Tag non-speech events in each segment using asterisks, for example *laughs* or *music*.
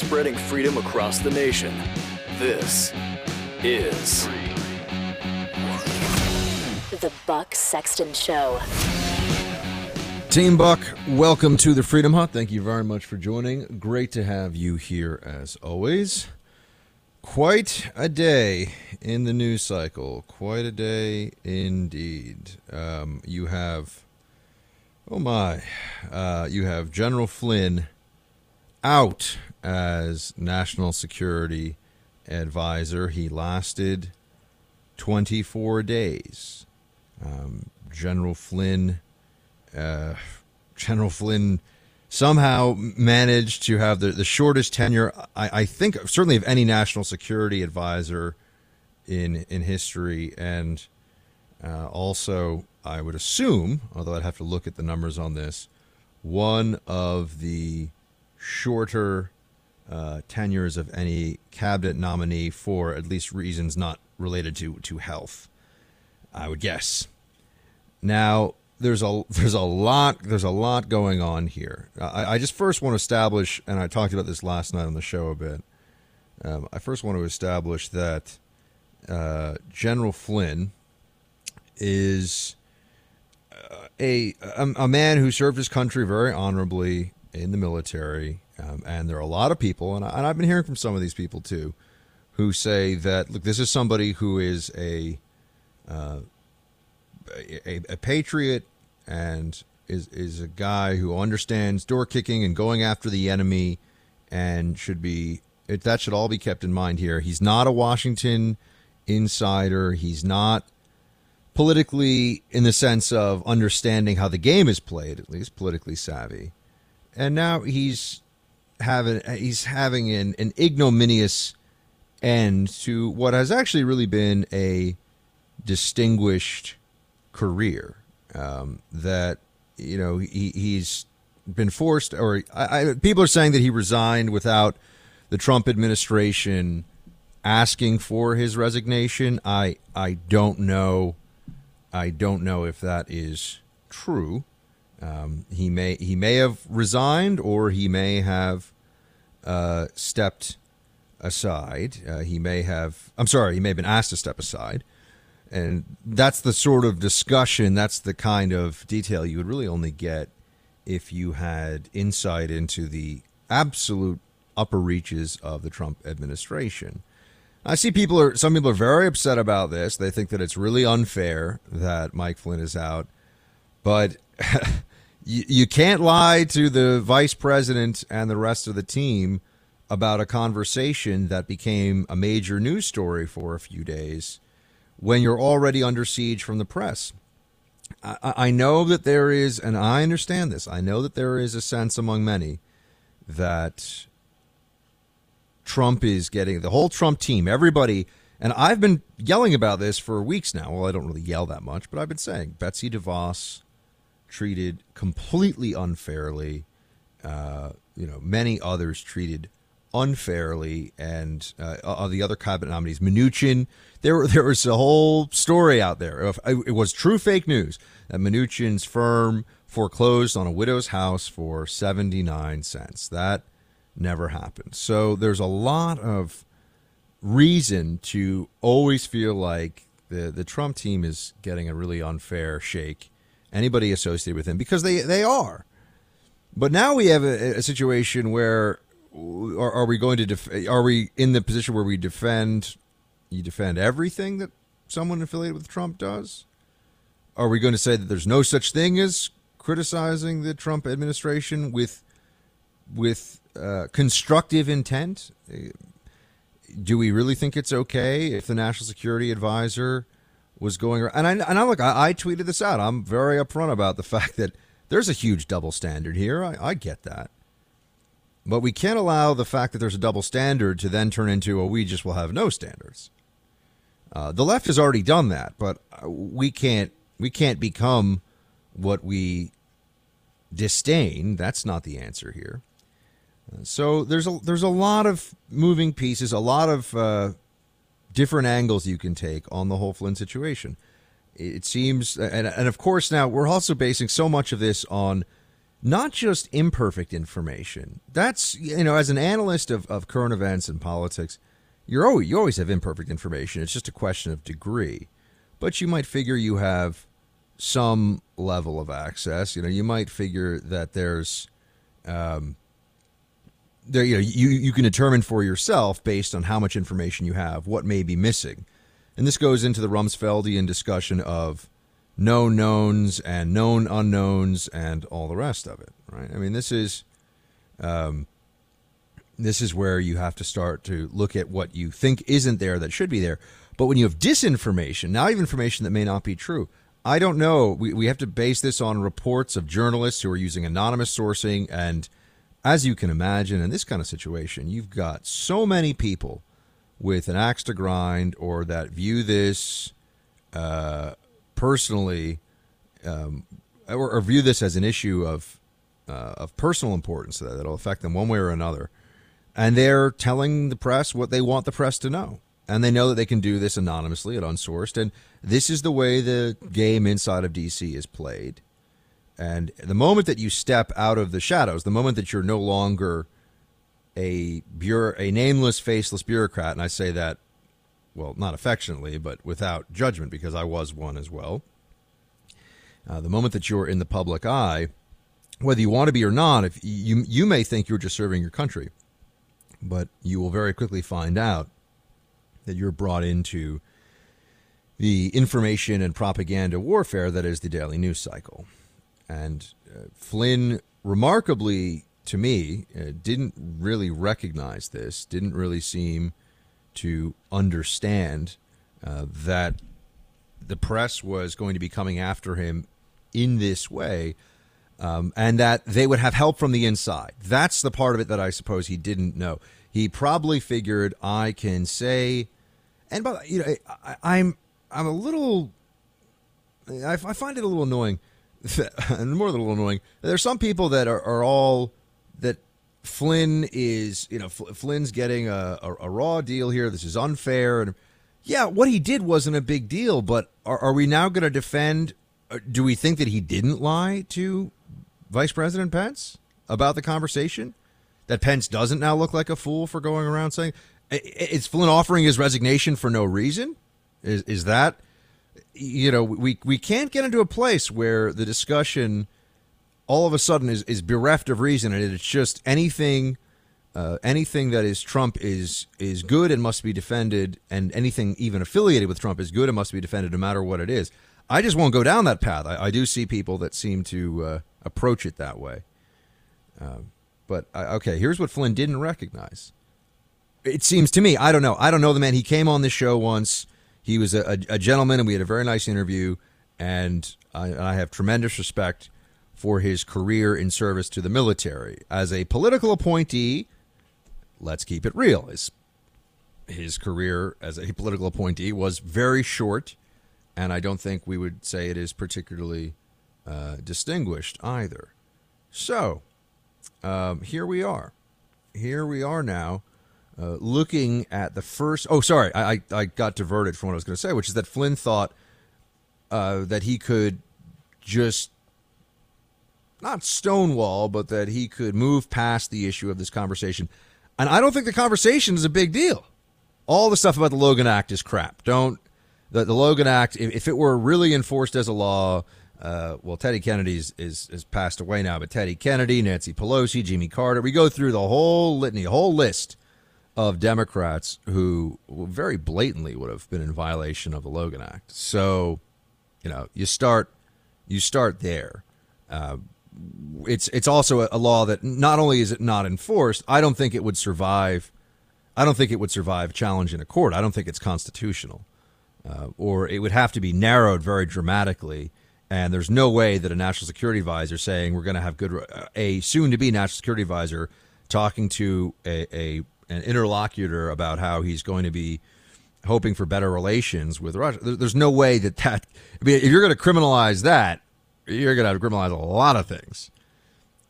Spreading freedom across the nation. This is The Buck Sexton Show. Team Buck, welcome to the Freedom Hut. Thank you very much for joining. Great to have you here as always. Quite a day in the news cycle. Quite a day indeed. Um, you have, oh my, uh, you have General Flynn out as national security advisor. He lasted 24 days. Um, General Flynn, uh, General Flynn somehow managed to have the, the shortest tenure, I, I think, certainly of any national security advisor in in history, and uh, also I would assume, although I'd have to look at the numbers on this, one of the shorter uh, tenures of any cabinet nominee for at least reasons not related to to health. I would guess. Now there's a there's a lot there's a lot going on here. I, I just first want to establish, and I talked about this last night on the show a bit. Um, I first want to establish that uh, General Flynn is uh, a, a a man who served his country very honorably in the military. Um, and there are a lot of people, and, I, and I've been hearing from some of these people too, who say that look, this is somebody who is a uh, a, a patriot and is is a guy who understands door kicking and going after the enemy, and should be it, that should all be kept in mind here. He's not a Washington insider. He's not politically in the sense of understanding how the game is played, at least politically savvy. And now he's having he's having an, an ignominious end to what has actually really been a distinguished career. Um, that you know he, he's been forced, or I, I, people are saying that he resigned without the Trump administration asking for his resignation. I I don't know. I don't know if that is true. Um, he may he may have resigned, or he may have uh, stepped aside. Uh, he may have. I'm sorry. He may have been asked to step aside, and that's the sort of discussion. That's the kind of detail you would really only get if you had insight into the absolute upper reaches of the Trump administration. I see people are some people are very upset about this. They think that it's really unfair that Mike Flynn is out, but *laughs* you, you can't lie to the vice president and the rest of the team about a conversation that became a major news story for a few days when you're already under siege from the press. I, I know that there is, and I understand this, I know that there is a sense among many that Trump is getting the whole Trump team, everybody. And I've been yelling about this for weeks now. Well, I don't really yell that much, but I've been saying Betsy DeVos treated completely unfairly. Uh, you know, many others treated unfairly, and uh, the other cabinet nominees, Mnuchin. There, *laughs* there was a whole story out there. It was true fake news that Mnuchin's firm foreclosed on a widow's house for 79 cents. That never happened. So there's a lot of reason to always feel like the the Trump team is getting a really unfair shake. Anybody associated with him because they they are. But now we have a, a situation where are, are we going to def- are we in the position where we defend you defend everything that someone affiliated with Trump does? Are we going to say that there's no such thing as criticizing the Trump administration with with uh, constructive intent? Do we really think it's okay if the national security advisor was going around? And I, and I look, I, I tweeted this out. I'm very upfront about the *laughs* fact that there's a huge double standard here. I, I get that. But we can't allow the fact that there's a double standard to then turn into, a we just will have no standards. Uh, the left has already done that, but we can't we can't become what we disdain. That's not the answer here. Uh, so there's a there's a lot of moving pieces, a lot of uh, different angles you can take on the whole Flynn situation. It seems, and and of course now we're also basing so much of this on not just imperfect information. That's you know, as an analyst of, of current events and politics, you're always, you always have imperfect information. It's just a question of degree. But you might figure you have some level of access. You know, you might figure that there's um, there you know you you can determine for yourself based on how much information you have what may be missing. And this goes into the Rumsfeldian discussion of known knowns and known unknowns and all the rest of it, right? I mean, this is um, this is where you have to start to look at what you think isn't there that should be there. But when you have disinformation, now even information that may not be true, I don't know. We, we have to base this on reports of journalists who are using anonymous sourcing. And as you can imagine, in this kind of situation, you've got so many people with an axe to grind or that view this uh, personally um, or, or, view this as an issue of, uh, of personal importance that, that'll affect them one way or another. And they're telling the press what they want the press to know. And they know that they can do this anonymously at unsourced. And this is the way the game inside of DC is played and the moment that you step out of the shadows the moment that you're no longer a bureau, a nameless faceless bureaucrat and I say that well not affectionately but without judgment because I was one as well uh, the moment that you're in the public eye whether you want to be or not if you you may think you're just serving your country but you will very quickly find out that you're brought into the information and propaganda warfare that is the daily news cycle. And uh, Flynn, remarkably to me, uh, didn't really recognize this, didn't really seem to understand uh, that the press was going to be coming after him in this way. Um, and that they would have help from the inside. That's the part of it that I suppose he didn't know. He probably figured I can say, and by you know, I, am I'm, I'm a little, I, I find it a little annoying, *laughs* and more than a little annoying. There's some people that are, are all that Flynn is, you know, Flynn's getting a, a, a, raw deal here. This is unfair, and yeah, what he did wasn't a big deal. But are, are we now going to defend? Uh, do we think that he didn't lie to Vice President Pence about the conversation? that Pence doesn't now look like a fool for going around saying is Flynn offering his resignation for no reason? Is is that you know we we can't get into a place where the discussion all of a sudden is, is bereft of reason and it's just anything uh, anything that is Trump is is good and must be defended, and anything even affiliated with Trump is good and must be defended no matter what it is. I just won't go down that path. I, I do see people that seem to uh, approach it that way. Um, but uh, okay, here's what Flynn didn't recognize. It seems to me, I don't know. I don't know the man. He came on this show once. He was a, a, gentleman, and we had a very nice interview. And I, I have tremendous respect for his career in service to the military. As a political appointee, let's keep it real. His, his career as a political appointee was very short, and I don't think we would say it is particularly uh, distinguished either. So, um, here we are. here we are now, uh, looking at the first. Oh, sorry, I, I, got diverted from what I was going to say, which is that Flynn thought uh, that he could just not stonewall, but that he could move past the issue of this conversation. And I don't think the conversation is a big deal. All the stuff about the Logan Act is crap. Don't the, the Logan Act, if, if it were really enforced as a law, uh, well, Teddy Kennedy is, is, is passed away now, but Teddy Kennedy, Nancy Pelosi, Jimmy Carter, we go through the whole litany, whole list of Democrats who very blatantly would have been in violation of the Logan Act. So, you know, you start you start there. Uh, it's it's also a, law that not only is it not enforced, I don't think it would survive. I don't think it would survive challenge in a court. I don't think it's constitutional, uh, or it would have to be narrowed very dramatically. And there's no way that a national security advisor saying we're going to have good a soon to be national security advisor talking to a, a an interlocutor about how he's going to be hoping for better relations with Russia. There's no way that that. I mean, if you're going to criminalize that, you're going to criminalize a lot of things.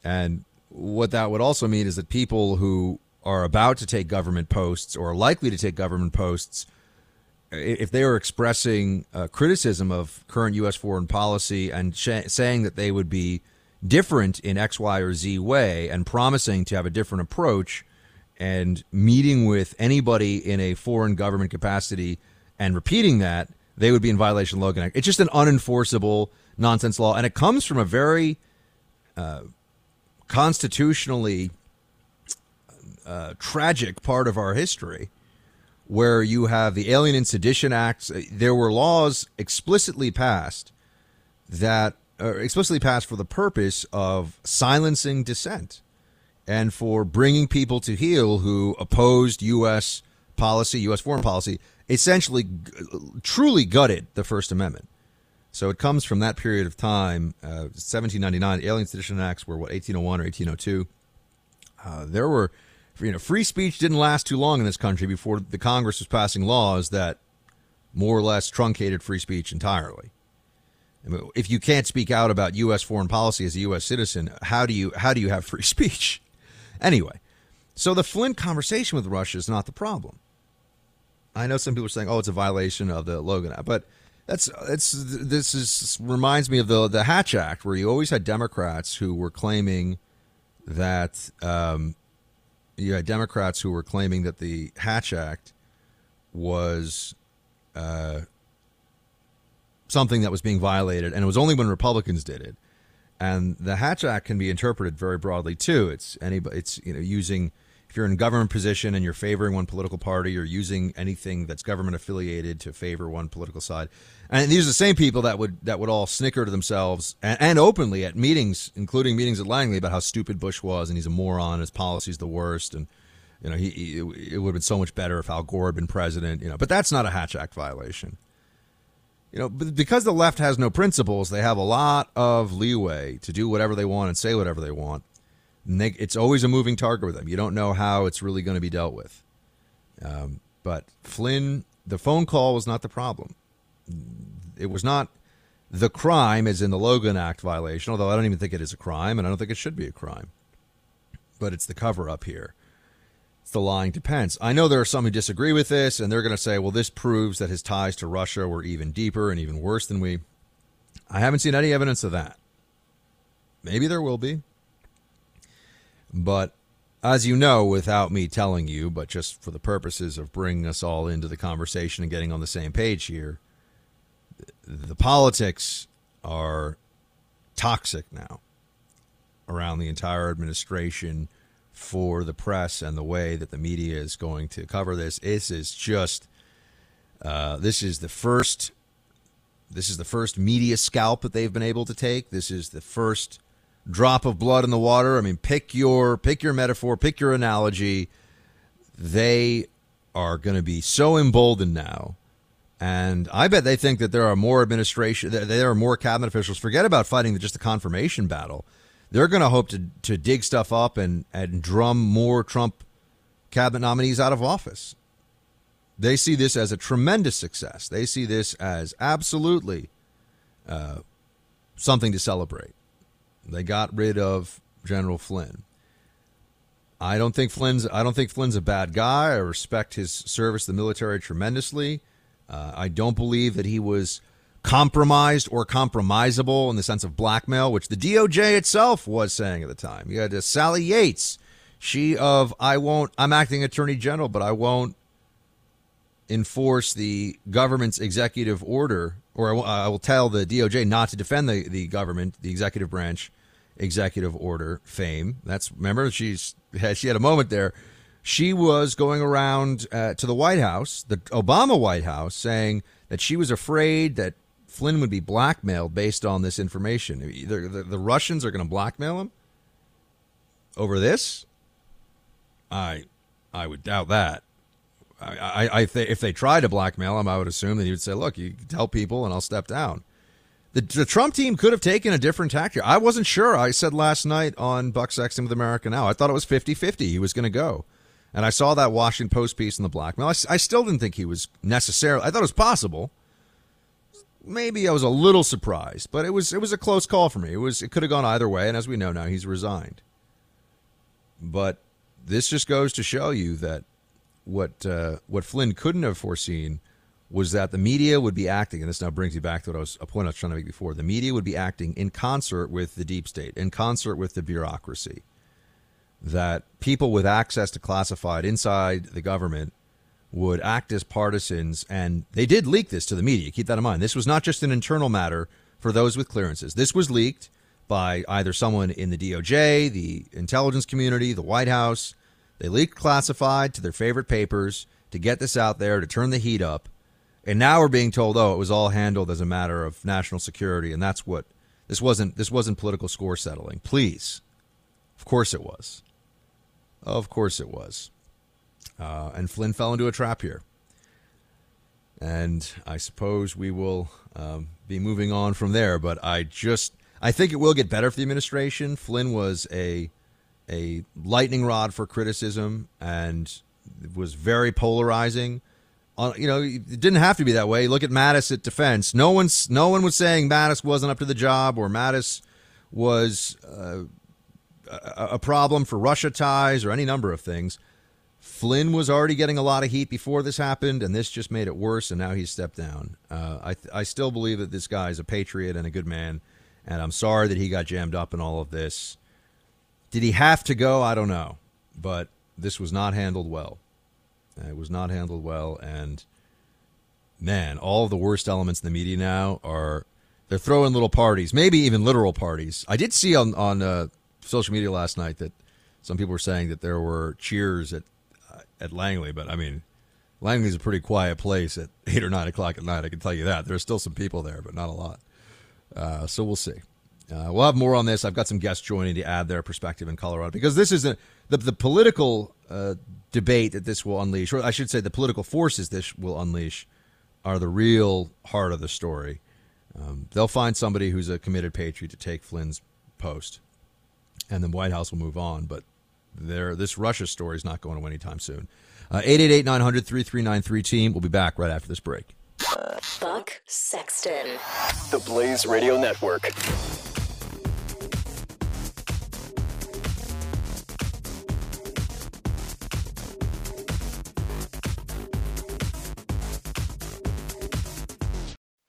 And what that would also mean is that people who are about to take government posts or likely to take government posts, if they are expressing uh, criticism of current U.S. foreign policy and sh- saying that they would be different in X, Y, or Z way and promising to have a different approach and meeting with anybody in a foreign government capacity and repeating that, they would be in violation of Logan Act. It's just an unenforceable nonsense law, and it comes from a very uh, constitutionally uh, tragic part of our history where you have the Alien and Sedition Acts. There were laws explicitly passed that explicitly passed for the purpose of silencing dissent and for bringing people to heel who opposed U.S. policy, U.S. foreign policy, essentially truly gutted the First Amendment. So it comes from that period of time, uh, 1799. Alien Sedition Acts were what 1801 or 1802. Uh, there were, you know, free speech didn't last too long in this country before the Congress was passing laws that more or less truncated free speech entirely. If you can't speak out about U.S. foreign policy as a U.S. citizen, how do you how do you have free *laughs* speech? Anyway, so the Flynn conversation with Russia is not the problem. I know some people are saying, "Oh, it's a violation of the Logan Act," but that's it's this is reminds me of the the Hatch Act, where you always had Democrats who were claiming that um, you had Democrats who were claiming that the Hatch Act was uh, something that was being violated, and it was only when Republicans did it. And the Hatch Act can be interpreted very broadly too. It's anybody. It's you know using if you're in government position and you're favoring one political party or using anything that's government affiliated to favor one political side. And these are the same people that would that would all snicker to themselves and, and openly at meetings, including meetings at Langley, about how stupid Bush was and he's a moron, his policy's the worst, and you know he, he it would have been so much better if Al Gore had been president. You know, but that's not a Hatch Act violation. You know, because the left has no principles, they have a lot of leeway to do whatever they want and say whatever they want they, it's always a moving target with them. You don't know how it's really going to be dealt with. Um, but Flynn, the phone call was not the problem. It was not the crime, as in the Logan Act violation, although I don't even think it is a crime, and I don't think it should be a crime. But it's the cover up here. The lying Pence. I know there are some who disagree with this, and they're going to say, well, this proves that his ties to Russia were even deeper and even worse than we. I haven't seen any evidence of that. Maybe there will be. But as you know, without me telling you, but just for the purposes of bringing us all into the conversation and getting on the same page here, the politics are toxic now around the entire administration for the press and the way that the media is going to cover this. This is just uh, this is the first this is the first media scalp that they've been able to take. This is the first drop of blood in the water. I mean, pick your pick your metaphor, pick your analogy. They are going to be so emboldened now. And I bet they think that there are more administration, there are more cabinet officials. Forget about fighting just the confirmation battle. They're going to hope to, to dig stuff up and, and drum more Trump cabinet nominees out of office. They see this as a tremendous success. They see this as absolutely uh, something to celebrate. They got rid of General Flynn. I don't think Flynn's. I don't think Flynn's a bad guy. I respect his service to the military tremendously. Uh, I don't believe that he was compromised or compromisable in the sense of blackmail, which the DOJ itself was saying at the time. You had uh, Sally Yates, she of I won't. I'm acting attorney general, but I won't enforce the government's executive order, or I will, will tell the DOJ not to defend the, the government, the executive branch executive order fame. That's remember she's she had a moment there. She was going around uh, to the White House, the Obama White House, saying that she was afraid that Flynn would be blackmailed based on this information. Either the, the Russians are going to blackmail him over this. I I would doubt that. I, I, I th- if they tried to blackmail him, I would assume that he would say, "Look, you can tell people, and I'll step down." The, the Trump team could have taken a different here. I wasn't sure. I said last night on Buck Sexton with America Now, I thought it was 50 50. He was going to go. And I saw that Washington Post piece in the blackmail. I, I still didn't think he was necessarily, I thought it was possible. Maybe I was a little surprised, but it was it was a close call for me. It was it could have gone either way, and as we know now, he's resigned. But this just goes to show you that what uh, what Flynn couldn't have foreseen was that the media would be acting, and this now brings you back to what I was a point I was trying to make before. The media would be acting in concert with the deep state, in concert with the bureaucracy. That people with access to classified inside the government would act as partisans, and they did leak this to the media. Keep that in mind. This was not just an internal matter for those with clearances. This was leaked by either someone in the DOJ, the intelligence community, the White House. They leaked classified to their favorite papers to get this out there to turn the heat up and now we're being told, oh, it was all handled as a matter of national security, and that's what this wasn't. This wasn't political score settling. Please, of course it was. Of course it was. Uh, and Flynn fell into a trap here. And I suppose we will um, be moving on from there. But I just, I think it will get better for the administration. Flynn was a a lightning rod for criticism and was very polarizing you know, it didn't have to be that way. Look at Mattis at defense. No one's no one was saying Mattis wasn't up to the job or Mattis was uh, a problem for Russia ties or any number of things. Flynn was already getting a lot of heat before this happened, and this just made it worse. And now he's stepped down. Uh, I I still believe that this guy is a patriot and a good man, and I'm sorry that he got jammed up in all of this. Did he have to go? I don't know, but this was not handled well. It was not handled well, and man, all the worst elements in the media now are they're throwing little parties, maybe even literal parties. I did see on on uh, social media last night that some people were saying that there were cheers at uh, at Langley, but I mean, Langley's a pretty quiet place at *laughs* eight or nine o'clock at night. I can tell you that. There's still some people there, but not a lot. Uh, so we'll see. Uh, we'll have more on this. I've got some guests joining to add their perspective in Colorado because this is a, the the political uh, debate that this will unleash, or I should say, the political forces this will unleash, are the real heart of the story. Um, they'll find somebody who's a committed patriot to take Flynn's post, and the White House will move on. But there, this Russia story is not going away anytime soon. Uh, 888 900 3393 team. We'll be back right after this break. Buck Sexton. The Blaze Radio Network.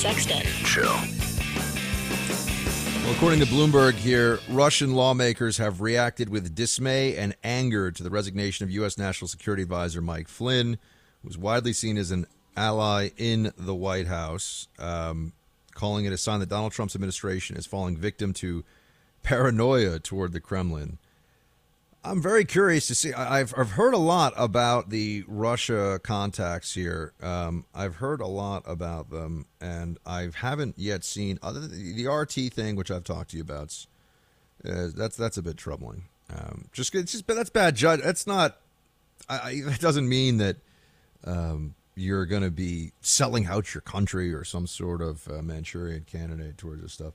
Sexton. Show. Well, according to Bloomberg here, Russian lawmakers have reacted with dismay and anger to the resignation of U.S. National Security Advisor Mike Flynn, who's widely seen as an ally in the White House, um, calling it a sign that Donald Trump's administration is falling victim to paranoia toward the Kremlin. I'm very curious to see. I've I've heard a lot about the Russia contacts here. Um, I've heard a lot about them, and I haven't yet seen other than the RT thing, which I've talked to you about. Uh, that's that's a bit troubling. Um, just it's just that's bad judge. That's not. I, I, *laughs* that doesn't mean that um, you're going to be selling out your country or some sort of uh, Manchurian candidate towards this stuff.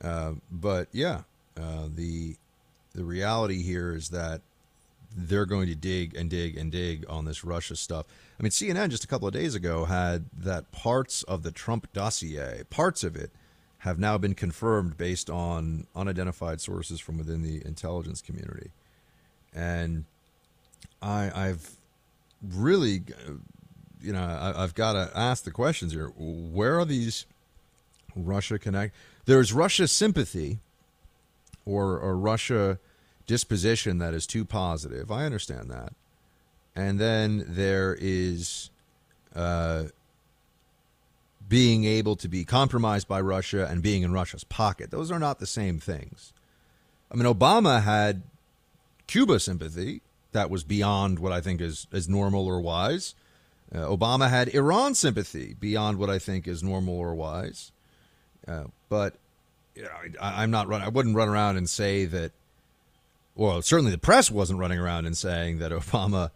Uh, but yeah, uh, the the reality here is that they're going to dig and dig and dig on this Russia stuff. I mean, CNN just a couple of days ago had that parts of the Trump dossier, parts of it, have now been confirmed based on unidentified sources from within the intelligence community. And I, I've really, you know, I, I've got to ask the questions here. Where are these Russia connect? There's Russia sympathy or, a Russia disposition that is too positive. I understand that. And then there is uh, being able to be compromised by Russia and being in Russia's pocket. Those are not the same things. I mean, Obama had Cuba sympathy that was beyond what I think is, is normal or wise. Uh, Obama had Iran sympathy beyond what I think is normal or wise. Uh, but I, am not run. I wouldn't run around and say that. Well, certainly the press wasn't running around and saying that Obama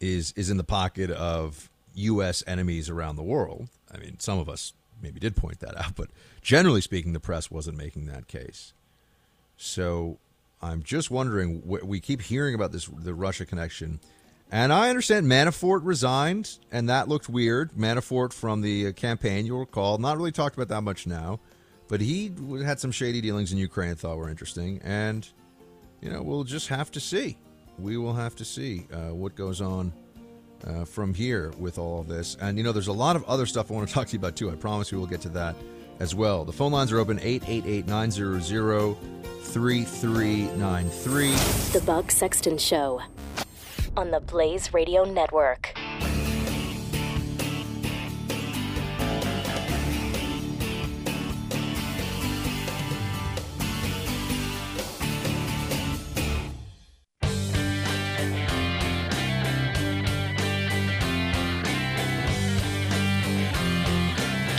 is is in the pocket of U.S. enemies around the world. I mean, some of us maybe did point that out, but generally speaking, the press wasn't making that case. So I'm just wondering. We keep hearing about this the Russia connection, and I understand Manafort resigned, and that looked weird. Manafort from the campaign, you'll recall, not really talked about that much now. But he had some shady dealings in Ukraine, thought were interesting, and you know we'll just have to see. We will have to see uh, what goes on uh, from here with all of this. And you know, there's a lot of other stuff I want to *laughs* talk to you about too. I promise we will get to that as well. The phone lines are open 888 900 3393. The Buck Sexton Show on the Blaze Radio Network.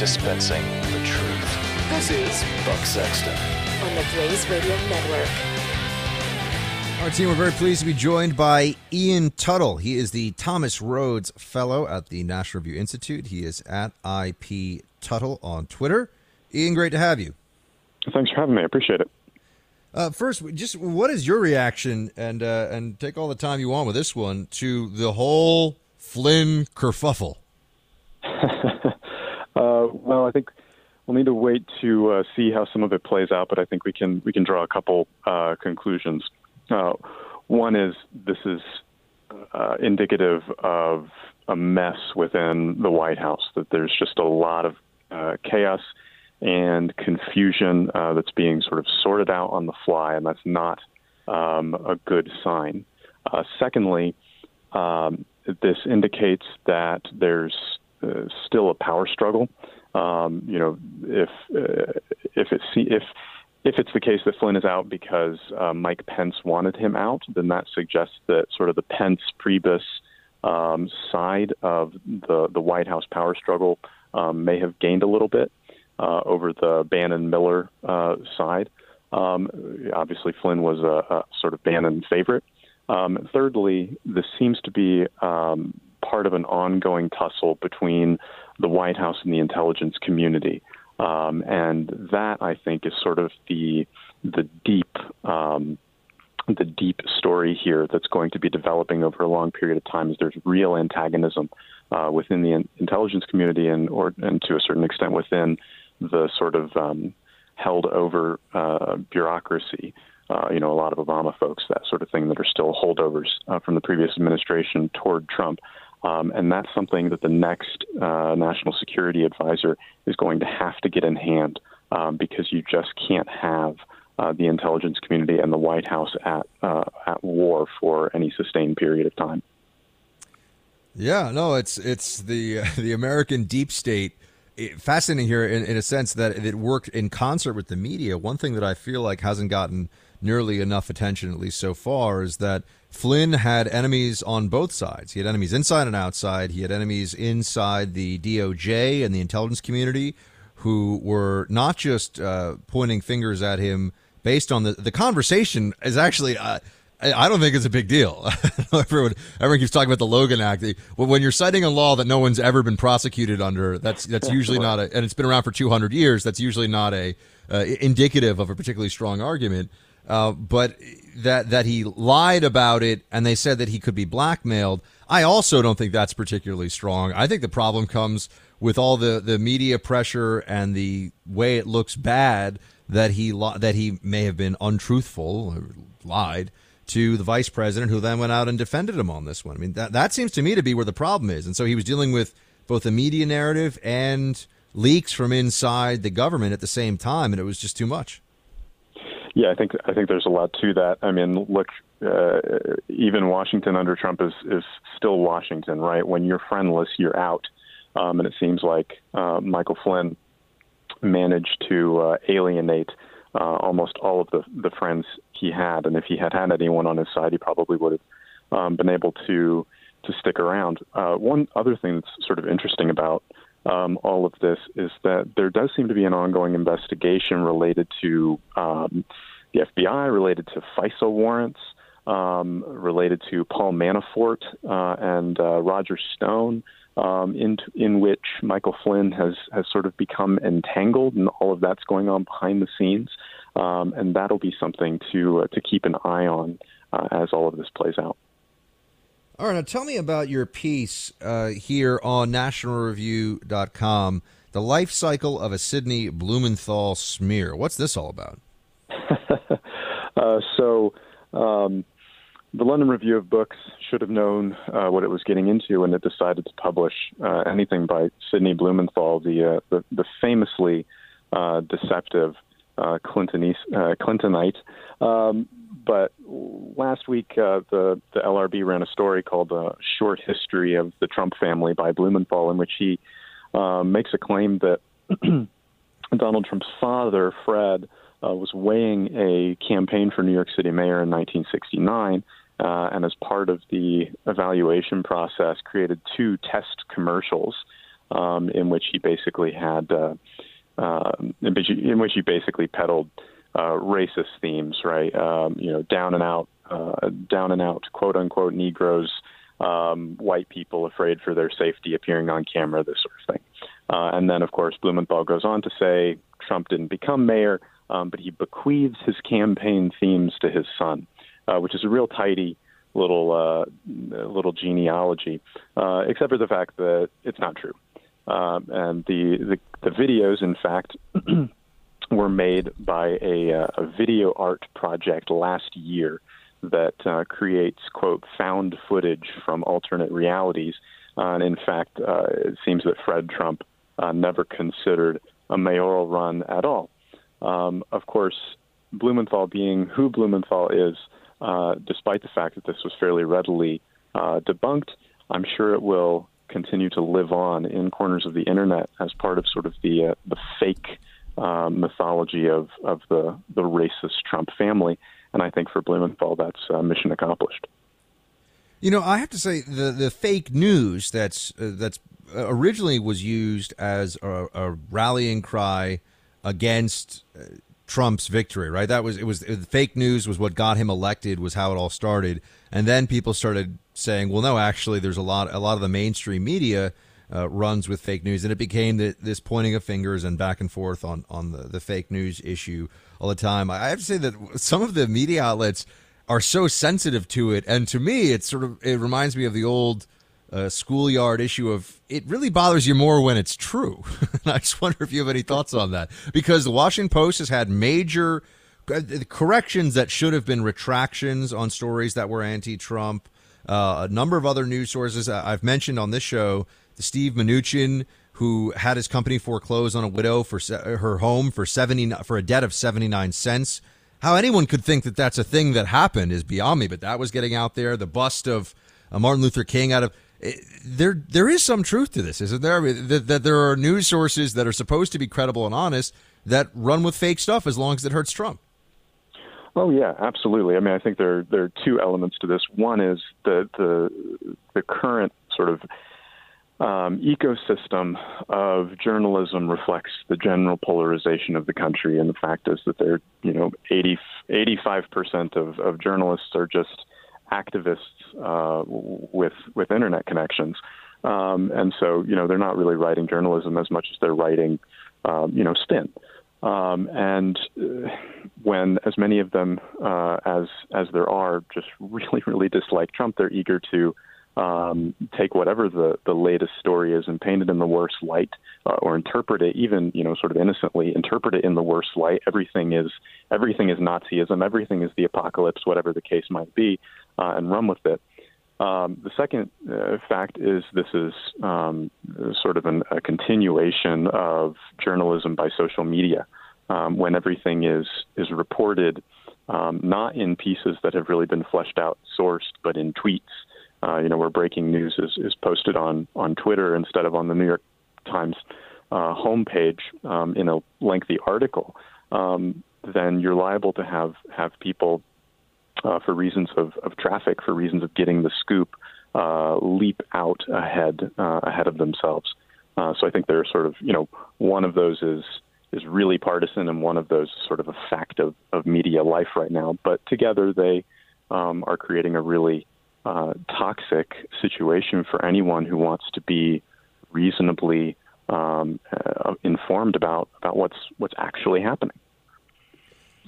Dispensing the truth. This is Buck Sexton on the Blaze Radio Network. Our team, we're very pleased to be joined by Ian Tuttle. He is the Thomas Rhodes Fellow at the National Review Institute. He is at IP Tuttle on Twitter. Ian, great to have you. Thanks for having me. I appreciate it. Uh, first, just what is your reaction, and uh, and take all the time you want with this one, to the whole Flynn kerfuffle? *laughs* Uh, well, I think we'll need to wait to uh, see how some of it plays out, but I think we can we can draw a couple uh, conclusions. Uh, one is this is uh, indicative of a mess within the White House. That there's just a lot of uh, chaos and confusion that's being sort of sorted out on the fly, and that's not um, a good sign. secondly, um, this indicates that there's uh, still a power struggle. Um, you know, if uh, if it's if if it's the case that Flynn is out because uh, Mike Pence wanted him out, then that suggests that sort of the Pence Priebus um, side of the the White House power struggle um, may have gained a little bit uh, over the Bannon Miller uh, side. Um, obviously, Flynn was a, a, sort of Bannon favorite. Um, thirdly, this seems to be um, part of an ongoing tussle between the White House and the intelligence community. Um, and that, I think, is sort of the the deep um, the deep story here that's going to be developing over a long period of time. Is there's real antagonism uh, within the in- intelligence community and or and to a certain extent within the sort of um, held over uh, bureaucracy. Uh, you know, a lot of Obama folks, that sort of thing, that are still holdovers uh, from the previous administration toward Trump. Um, and that's something that the next uh, national security advisor is going to have to get in hand um, because you just can't have uh, the intelligence community and the White House at uh, at war for any sustained period of time. Yeah, no, it's it's the *laughs* the American deep state. It, fascinating here in, in a sense that it worked in concert with the media. One thing that I feel like hasn't gotten nearly enough attention, at least so far, is that Flynn had enemies on both sides. He had enemies inside and outside. He had enemies inside the DOJ and the intelligence community who were not just uh, pointing fingers at him based on the the conversation is actually. Uh, I don't think it's a big deal. *laughs* everyone, everyone keeps talking about the Logan Act. When you're citing a law that no one's ever been prosecuted under, that's that's *laughs* usually not a, and it's been around for 200 years. That's usually not a uh, indicative of a particularly strong argument. Uh, but that that he lied about it, and they said that he could be blackmailed. I also don't think that's particularly strong. I think the problem comes with all the the media pressure and the way it looks bad that he that he may have been untruthful or lied to the vice president, who then went out and defended him on this one. I mean, that that seems to me to be where the problem is, and so he was dealing with both the media narrative and leaks from inside the government at the same time, and it was just too much. Yeah, I think I think there's a lot to that. I mean, look, uh, even Washington under Trump is is still Washington, right? When you're friendless, you're out, um, and it seems like uh, Michael Flynn managed to uh, alienate uh, almost all of the the friends he had, and if he had had anyone on his side, he probably would have um, been able to to stick around. Uh, one other thing that's sort of interesting about um, all of this is that there does seem to be an ongoing investigation related to um, the FBI, related to FISA warrants, um, related to Paul Manafort uh, and uh, Roger Stone um, in in which Michael Flynn has has sort of become entangled, and all of that's going on behind the scenes, um, and that'll be something to uh, to keep an eye on uh, as all of this plays out. All right, now tell me about your piece uh, here on NationalReview.com, the life cycle of a Sidney Blumenthal smear. What's this all about? *laughs* Uh, so. Um, the London Review of Books should have known uh, what it was getting into, and it decided to publish uh, anything by Sidney Blumenthal, the uh, the, the, famously uh, deceptive uh, uh, Clintonite. Um, but last week, the the LRB ran a story called "A Short History of the Trump Family" by Blumenthal, in which he makes a claim that *clears throat* Donald Trump's father, Fred. was weighing a campaign for New York City mayor in 1969 uh, and as part of the evaluation process, created two test commercials um, in which he basically had, uh, uh, in, which he, in which he basically peddled uh, racist themes, right? Um, you know, down and out, uh, down and out, quote unquote, Negroes, um, white people afraid for their safety appearing on camera, this sort of thing. Uh, and then, of course, Blumenthal goes on to say Trump didn't become mayor, um, but he bequeaths his campaign themes to his son uh, which is a real tidy little uh, little genealogy, uh, except for the fact that it's not true. Um, and the, the, the videos, in fact, *clears throat* were made by a, uh, a video art project last year that uh, creates quote found footage from alternate realities. Uh, and in fact, uh, it seems that Fred Trump uh, never considered a mayoral run at all. Um, of course, Blumenthal, being who Blumenthal is, despite the fact that this was fairly readily debunked, I'm sure it will continue to live on in corners of the internet as part of sort of the uh, the fake uh, mythology of of the the racist Trump family. And I think for Blumenthal, that's uh, mission accomplished. You know, I have to say the the fake news that's that's originally was used as a, a rallying cry against Trump's victory, right? That was it was fake news was what got him elected was how it all started. And then people started saying, "Well, no, actually there's a lot a lot of the mainstream media uh, runs with fake news." And it became the, this pointing of fingers and back and forth on on the, the fake news issue all the time. I have to say that some of the media outlets are so sensitive to it and to me it sort of it reminds me of the old uh, schoolyard issue of it really bothers you more when it's true. *laughs* I just wonder if you have any thoughts on that because the Washington Post has had major uh, corrections that should have been retractions on stories that were anti-Trump. Uh, a number of other news sources I've mentioned on this show. The Steve Mnuchin, who had his company foreclosed on a widow for her home for seventy for a debt of seventy nine cents. How anyone could think that that's a thing that happened is beyond me. But that was getting out there. The bust of uh, Martin Luther King out of eh, there. There is some truth to this, isn't there? I mean, that, that there are news sources that are supposed to be credible and honest that run with fake stuff as long as it hurts Trump. Oh yeah, absolutely. I mean, I think there there are two elements to this. One is the the the current sort of um, ecosystem of journalism reflects the general polarization of the country, and the fact is that there, you know, 80, 85 percent of, of journalists are just activists uh, with with internet connections, um, and so you know they're not really writing journalism as much as they're writing, um, you know, spin. Um, and uh, when as many of them uh, as as there are just *laughs* really really dislike Trump, they're eager to um, take whatever the the latest story is and paint it in the worst light, uh, or interpret it even you know sort of innocently interpret it in the worst light. Everything is everything is Nazism. Everything is the apocalypse, whatever the case might be, uh, and run with it. Um, the second uh, fact is this is um, sort of an, a continuation of journalism by social media, um, when everything is is reported um, not in pieces that have really been fleshed out, sourced, but in tweets. Uh, you know, where breaking news is, is posted on on Twitter instead of on the New York Times uh, homepage um, in a lengthy article. Um, then you're liable to have have people uh, for reasons of, of traffic, for reasons of getting the scoop, uh, leap out ahead uh, ahead of themselves. Uh, so I think there's sort of you know one of those is is really partisan, and one of those is sort of a fact of, of media life right now. But together they um, are creating a really uh, toxic situation for anyone who wants to be reasonably um, uh, informed about about what's what's actually happening.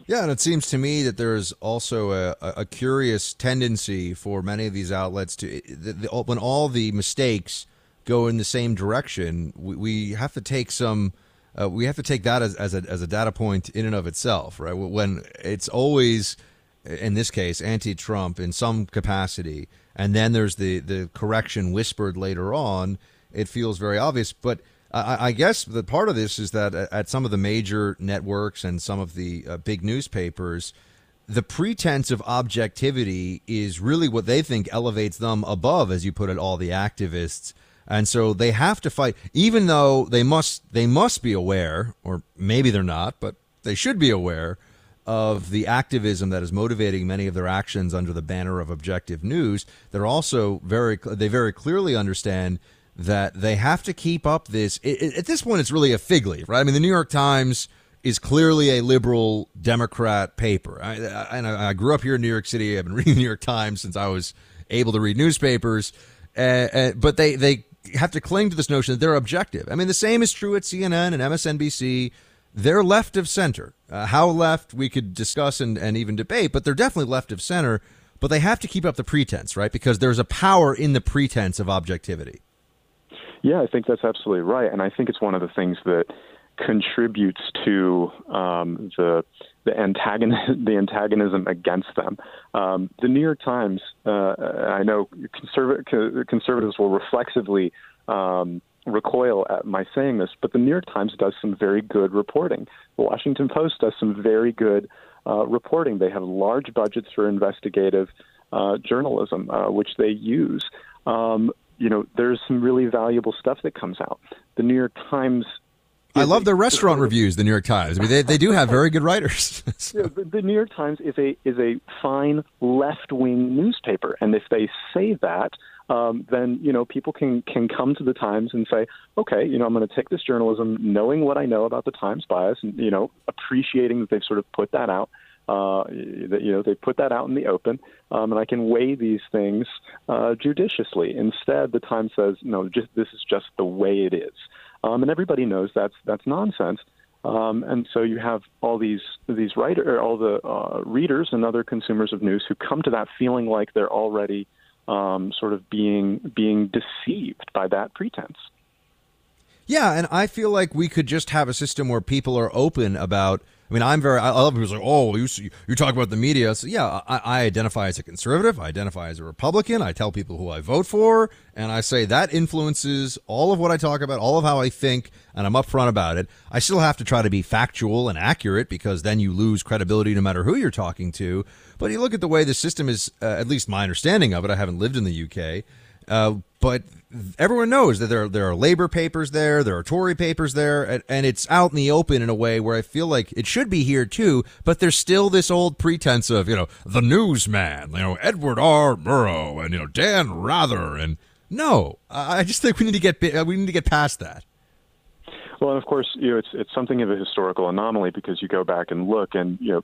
Yeah, and it seems to me that there's also a, a curious tendency for many of these outlets to the, the, when all the mistakes go in the same direction, we, we have to take some. Uh, we have to take that as, as, a, as a data point in and of itself, right? When it's always, in this case, anti-Trump in some capacity, and then there's the the correction whispered later on. It feels very obvious, but I, I guess the part of this is that at some of the major networks and some of the uh, big newspapers, the pretense of objectivity is really what they think elevates them above, as you put it, all the activists. And so they have to fight, even though they must they must be aware, or maybe they're not, but they should be aware of the activism that is motivating many of their actions under the banner of objective news. They're also very they very clearly understand that they have to keep up this. It, it, at this point, it's really a fig leaf, right? I mean, the New York Times is clearly a liberal Democrat paper. I, I, and I, grew up here in New York City. I've been *laughs* reading the New York Times since I was able to read newspapers. Uh, uh, but they, they have to cling to this notion that they're objective. I mean, the same is true at CNN and MSNBC. They're left of center. Uh, how left we could discuss and, and even debate, but they're definitely left of center. But they have to keep up the pretense, right? Because there's a power in the pretense of objectivity. Yeah, I think that's absolutely right, and I think it's one of the things that contributes to um, the the antagonism *laughs* the antagonism against them. Um, the New York Times, uh, I know conserv- conservatives will reflexively um, recoil at my saying this, but the New York Times does some very good reporting. The Washington Post does some very good uh, reporting. They have large budgets for investigative uh, journalism, uh, which they use. Um, you know, there's some really valuable stuff that comes out. The New York Times. I love their restaurant *laughs* reviews. The New York Times. I mean, they, they do have very good writers. *laughs* so. the, the New York Times is a is a fine left wing newspaper, and if they say that, um, then you know people can can come to the Times and say, okay, you know, I'm going to take this journalism, knowing what I know about the Times bias, and you know, appreciating that they've sort of put that out, uh, that you know they put that out in the open, um, and I can weigh these things uh, judiciously. Instead, the Times says, no, just this is just the way it is, um, and everybody knows that's that's nonsense. Um, and so you have all these these writer, all the uh, readers and other consumers of news who come to that feeling like they're already um, sort of being being deceived by that pretense. Yeah, and I feel like we could just have a system where people are open about I mean, I'm very. I love people say, "Oh, you you talk about the media." So yeah, I, I identify as a conservative. I identify as a Republican. I tell people who I vote for, and I say that influences all of what I talk about, all of how I think, and I'm upfront about it. I still have to try to be factual and accurate because then you lose credibility no matter who you're talking to. But you look at the way the system is, uh, at least my understanding of it. I haven't lived in the UK, uh, but everyone knows that there there are labor papers there, there are Tory papers there, and, and, it's out in the open in a way where I feel like it should be here too. But there's still this old pretense of you know the newsman, you know Edward R. Murrow, and you know Dan Rather, and no, I just think we need to get we need to get past that. Well, and of course, you know it's it's something of a historical anomaly because you go back and look, and you know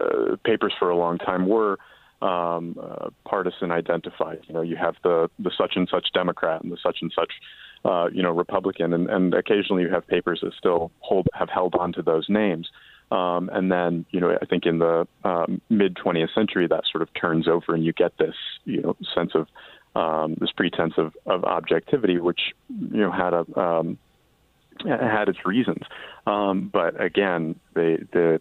uh, papers for a long time were um, uh, partisan identified. You know, you have the the such and such Democrat and the such and such, uh, you know, Republican, and, and occasionally you have papers that still hold have held on to those names. Um, and then, you know, I think in the um, mid 20th century, that sort of turns over, and you get this, you know, sense of um, this pretense of, of objectivity, which you know had a um, had its reasons. Um, but again, the the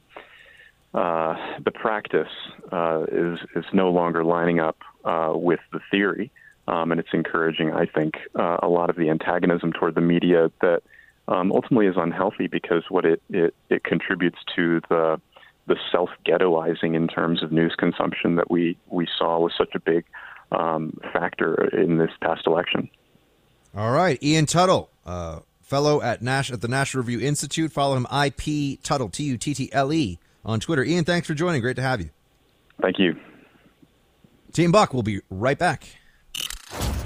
uh, the practice uh, is is no longer lining up uh, with the theory, um, and it's encouraging, I think, uh, a lot of the antagonism toward the media that um, ultimately is unhealthy because what it, it, it contributes to the the self ghettoizing in terms of news consumption that we we saw was such a big um, factor in this past election. All right, Ian Tuttle. Uh, fellow at Nash at the National Review Institute. Follow him, IP Tuttle, T U T T L E, on Twitter. Ian, thanks for joining. Great to have you. Thank you. Team Buck will be right back.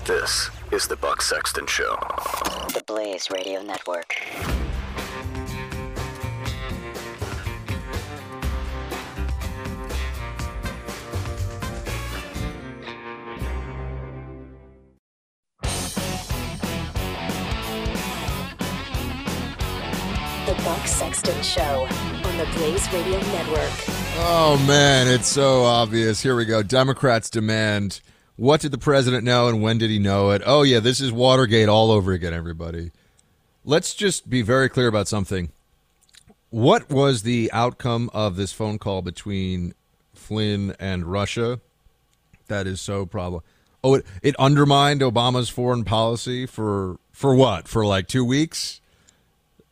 This is the Buck Sexton Show. The Blaze Radio Network. The Buck Sexton Show on the Blaze Radio Network. Oh, man, it's so obvious. Here we go. Democrats demand what did the president know and when did he know it? Oh, yeah, this is Watergate all over again, everybody. Let's just be very clear about something. What was the outcome of this phone call between Flynn and Russia? That is so problem. Oh, it, it undermined Obama's foreign policy for for what? For like two weeks?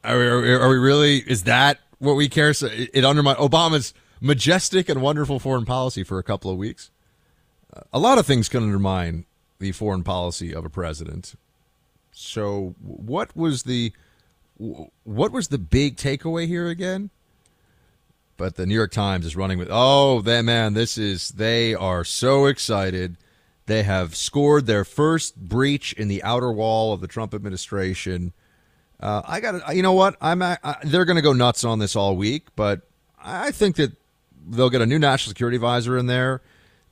Are are we really? Is that what we care? So it undermined Obama's majestic and wonderful foreign policy for a couple of weeks. Uh, a lot of things can undermine the foreign policy of a president. So, what was the what was the big takeaway here again? But the New York Times is running with, oh, that man, this is they are so excited. They have scored their first breach in the outer wall of the Trump administration. Uh, I got You know what? I'm. I, they're going to go nuts on this all week, but I think that they'll get a new national security advisor in there.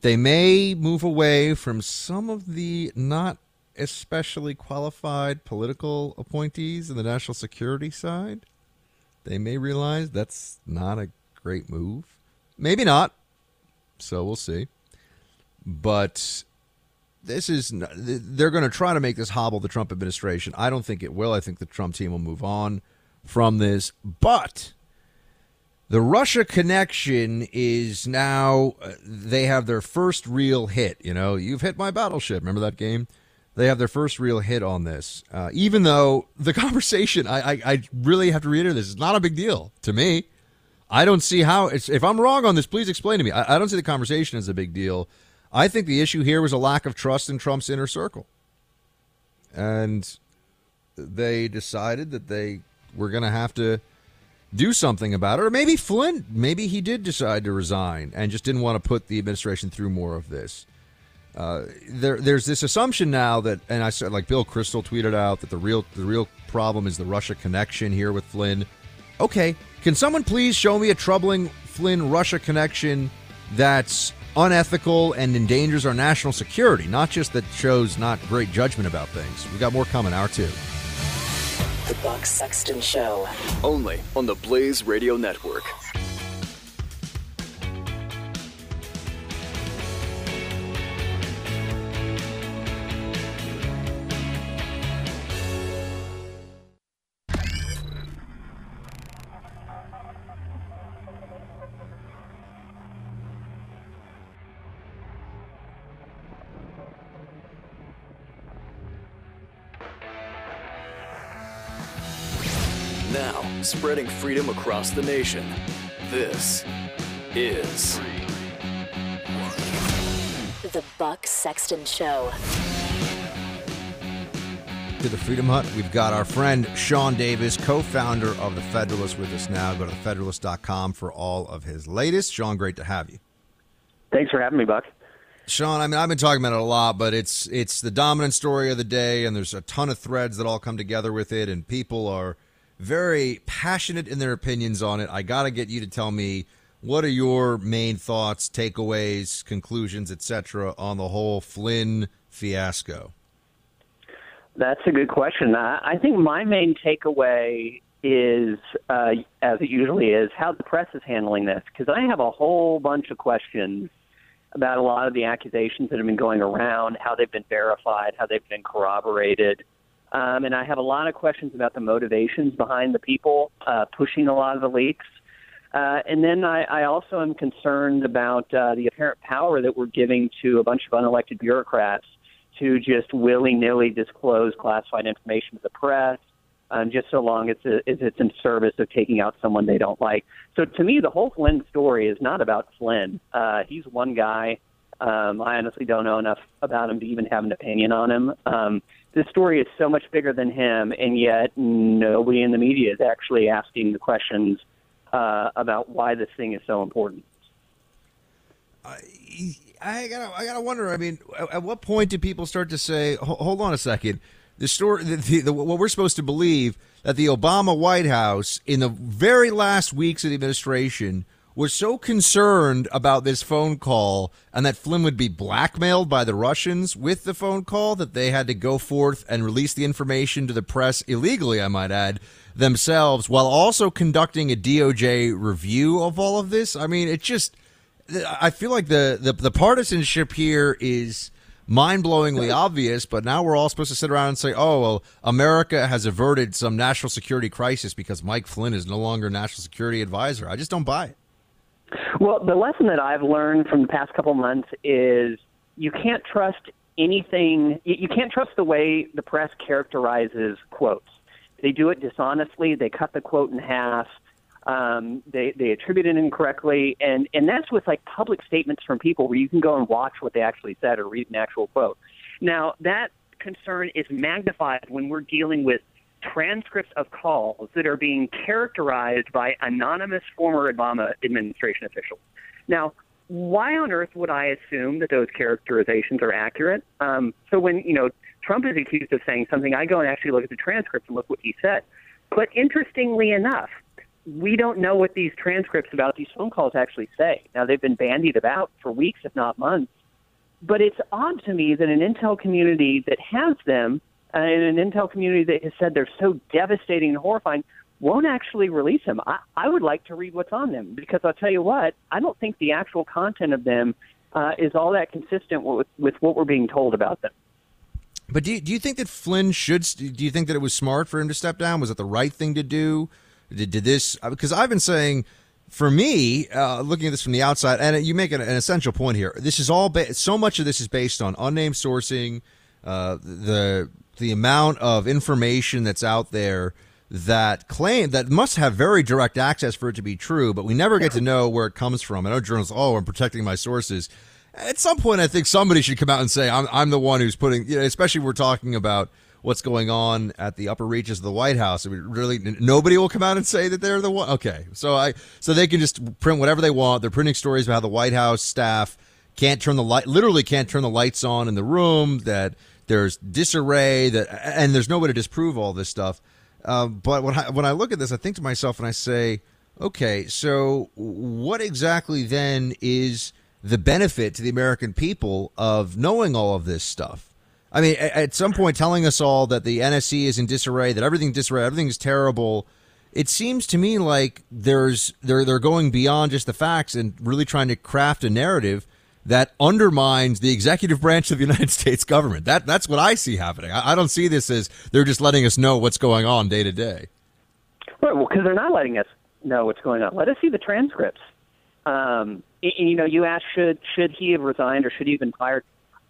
They may move away from some of the not especially qualified political appointees in the national security side. They may realize that's not a great move. Maybe not. So we'll see. But this is they're going to try to make this hobble the Trump administration. I don't think it will. I think the Trump team will move on from this, but the Russia connection is now uh, they have their first real hit, you know, you've hit my battleship. Remember that game? They have their first real hit on this. Uh, even though *laughs* the conversation, I, I, I really have to reiterate this, is not a big deal to me. I don't see how it's if I'm wrong on this, please explain to me. I, I don't see the conversation as a big deal. I think the issue here was a lack of trust in Trump's inner circle. And they decided that they were going to have to do something about it. Or maybe Flynn, maybe he did decide to resign and just didn't want to put the administration through more of this. Uh, there, there's this assumption now that, and I said, like Bill Kristol tweeted out that the real, the real problem is the Russia connection here with Flynn. Okay, can someone please show me a troubling Flynn Russia connection that's unethical and endangers our national security, not just that shows not great judgment about things. We got more coming, hour two. The Buck Sexton Show. Only on the Blaze Radio Network. Spreading freedom across the nation. This is The Buck Sexton Show. To the Freedom Hut, we've got our friend Sean Davis, co founder of The Federalist, with us now. Go to thefederalist.com for all of his latest. Sean, great to have you. Thanks for having me, Buck. Sean, I mean, I've been talking about it a lot, but it's it's the dominant story of the day, and there's a ton of threads that all come together with it, and people are very passionate in their opinions on it. I got to get you to tell me what are your main thoughts, takeaways, conclusions, etc., on the whole Flynn fiasco. That's a good question. I think my main takeaway is, uh, as it usually is, how the press is handling this. Because I have a whole bunch of questions about a lot of the accusations that have been going around, how they've been verified, how they've been corroborated. Um, and I have a lot of questions about the motivations behind the people uh, pushing a lot of the leaks. Uh, and then I, I also am concerned about uh, the apparent power that we're giving to a bunch of unelected bureaucrats to just willy nilly disclose classified information to the press, um, just so long as, it, as it's in service of taking out someone they don't like. So to me, the whole Flynn story is not about Flynn. Uh, he's one guy. Um, I honestly don't know enough about him to even have an opinion on him. Um, this story is so much bigger than him, and yet nobody in the media is actually asking the questions uh, about why this thing is so important. I, I gotta, I gotta wonder. I mean, at, what point do people start to say, "Hold on a second, the story, the, the, the, what we're supposed to believe that the Obama White House, in the very last weeks of the administration, was so concerned about this phone call and that Flynn would be blackmailed by the Russians with the phone call that they had to go forth and release the information to the press illegally, I might add, themselves, while also conducting a DOJ review of all of this. I mean, it just I feel like the, the, the partisanship here is mind-blowingly obvious, but now we're all supposed to sit around and say, "Oh, well, America has averted some national security crisis because Mike Flynn is no longer national security advisor." I just don't buy it. Well, the lesson that I've learned from the past couple months is you can't trust anything. You can't trust the way the press characterizes quotes. They do it dishonestly. They cut the quote in half. Um, they they attribute it incorrectly, and and that's with like public statements from people where you can go and watch what they actually said or read an actual quote. Now that concern is magnified when we're dealing with transcripts of calls that are being characterized by anonymous former Obama administration officials. Now, why on earth would I assume that those characterizations are accurate? Um, so when you know Trump is accused of saying something, I go and actually look at the transcripts and look what he said. But interestingly enough, we don't know what these transcripts about these phone calls actually say. Now they've been bandied about for weeks, if not months. But it's odd to me that an intel community that has them uh, and an intel community that has said they're so devastating and horrifying won't actually release them. I, I would like to read what's on them because I'll tell you what, I don't think the actual content of them uh, is all that consistent with, with what we're being told about them. But do you, do you think that Flynn should? Do you think that it was smart for him to step down? Was it the right thing to do? Did, did this? Because I've been saying, for me, uh, looking at this from the outside, and you make an, an essential point here. This is all ba- so much of this is based on unnamed sourcing, uh, the the amount of information that's out there that claim that must have very direct access for it to be true, but we never get to know where it comes from. I know journalists, oh, I'm protecting my sources. At some point, I think somebody should come out and say, I'm, I'm the one who's putting, you know, especially we're talking about what's going on at the upper reaches of the White House. I mean, really, nobody will come out and say that they're the one. Okay, so I, so they can just print whatever they want. They're printing stories about how the White House staff can't turn the light, literally can't turn the lights on in the room. That there's disarray that and there's no way to disprove all this stuff. Uh, but when I, when I look at this i think to myself and i say okay so what exactly then is the benefit to the american people of knowing all of this stuff? I mean at some point telling us all that the nsc is in disarray that everything's disarray everything's terrible it seems to me like there's they're they're going beyond just the facts and really trying to craft a narrative that undermines the executive branch of the United *laughs* States government. That that's what I see happening. I, I don't see this as they're just letting us know what's going on day to day. Right. Well, because they're not letting us know what's going on. Let us see the transcripts. Um, you know, you asked should should he have resigned or should he have been fired?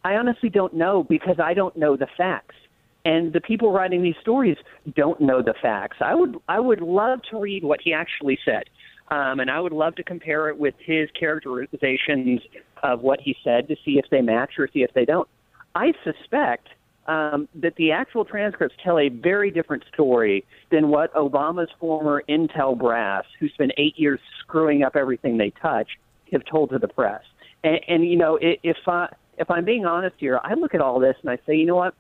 I honestly don't know because I don't know the facts. and the people writing these stories don't know the facts. I would I would love to read what he actually said, um, and I would love to compare it with his characterizations of what he said to see if they match or see if they don't. I suspect um, that the actual transcripts tell a very different story than what Obama's former intel brass, who spent eight years screwing up everything they touch, have told to the press. And, and you know, if I if I'm being honest here, I look at all this and I say, you know what?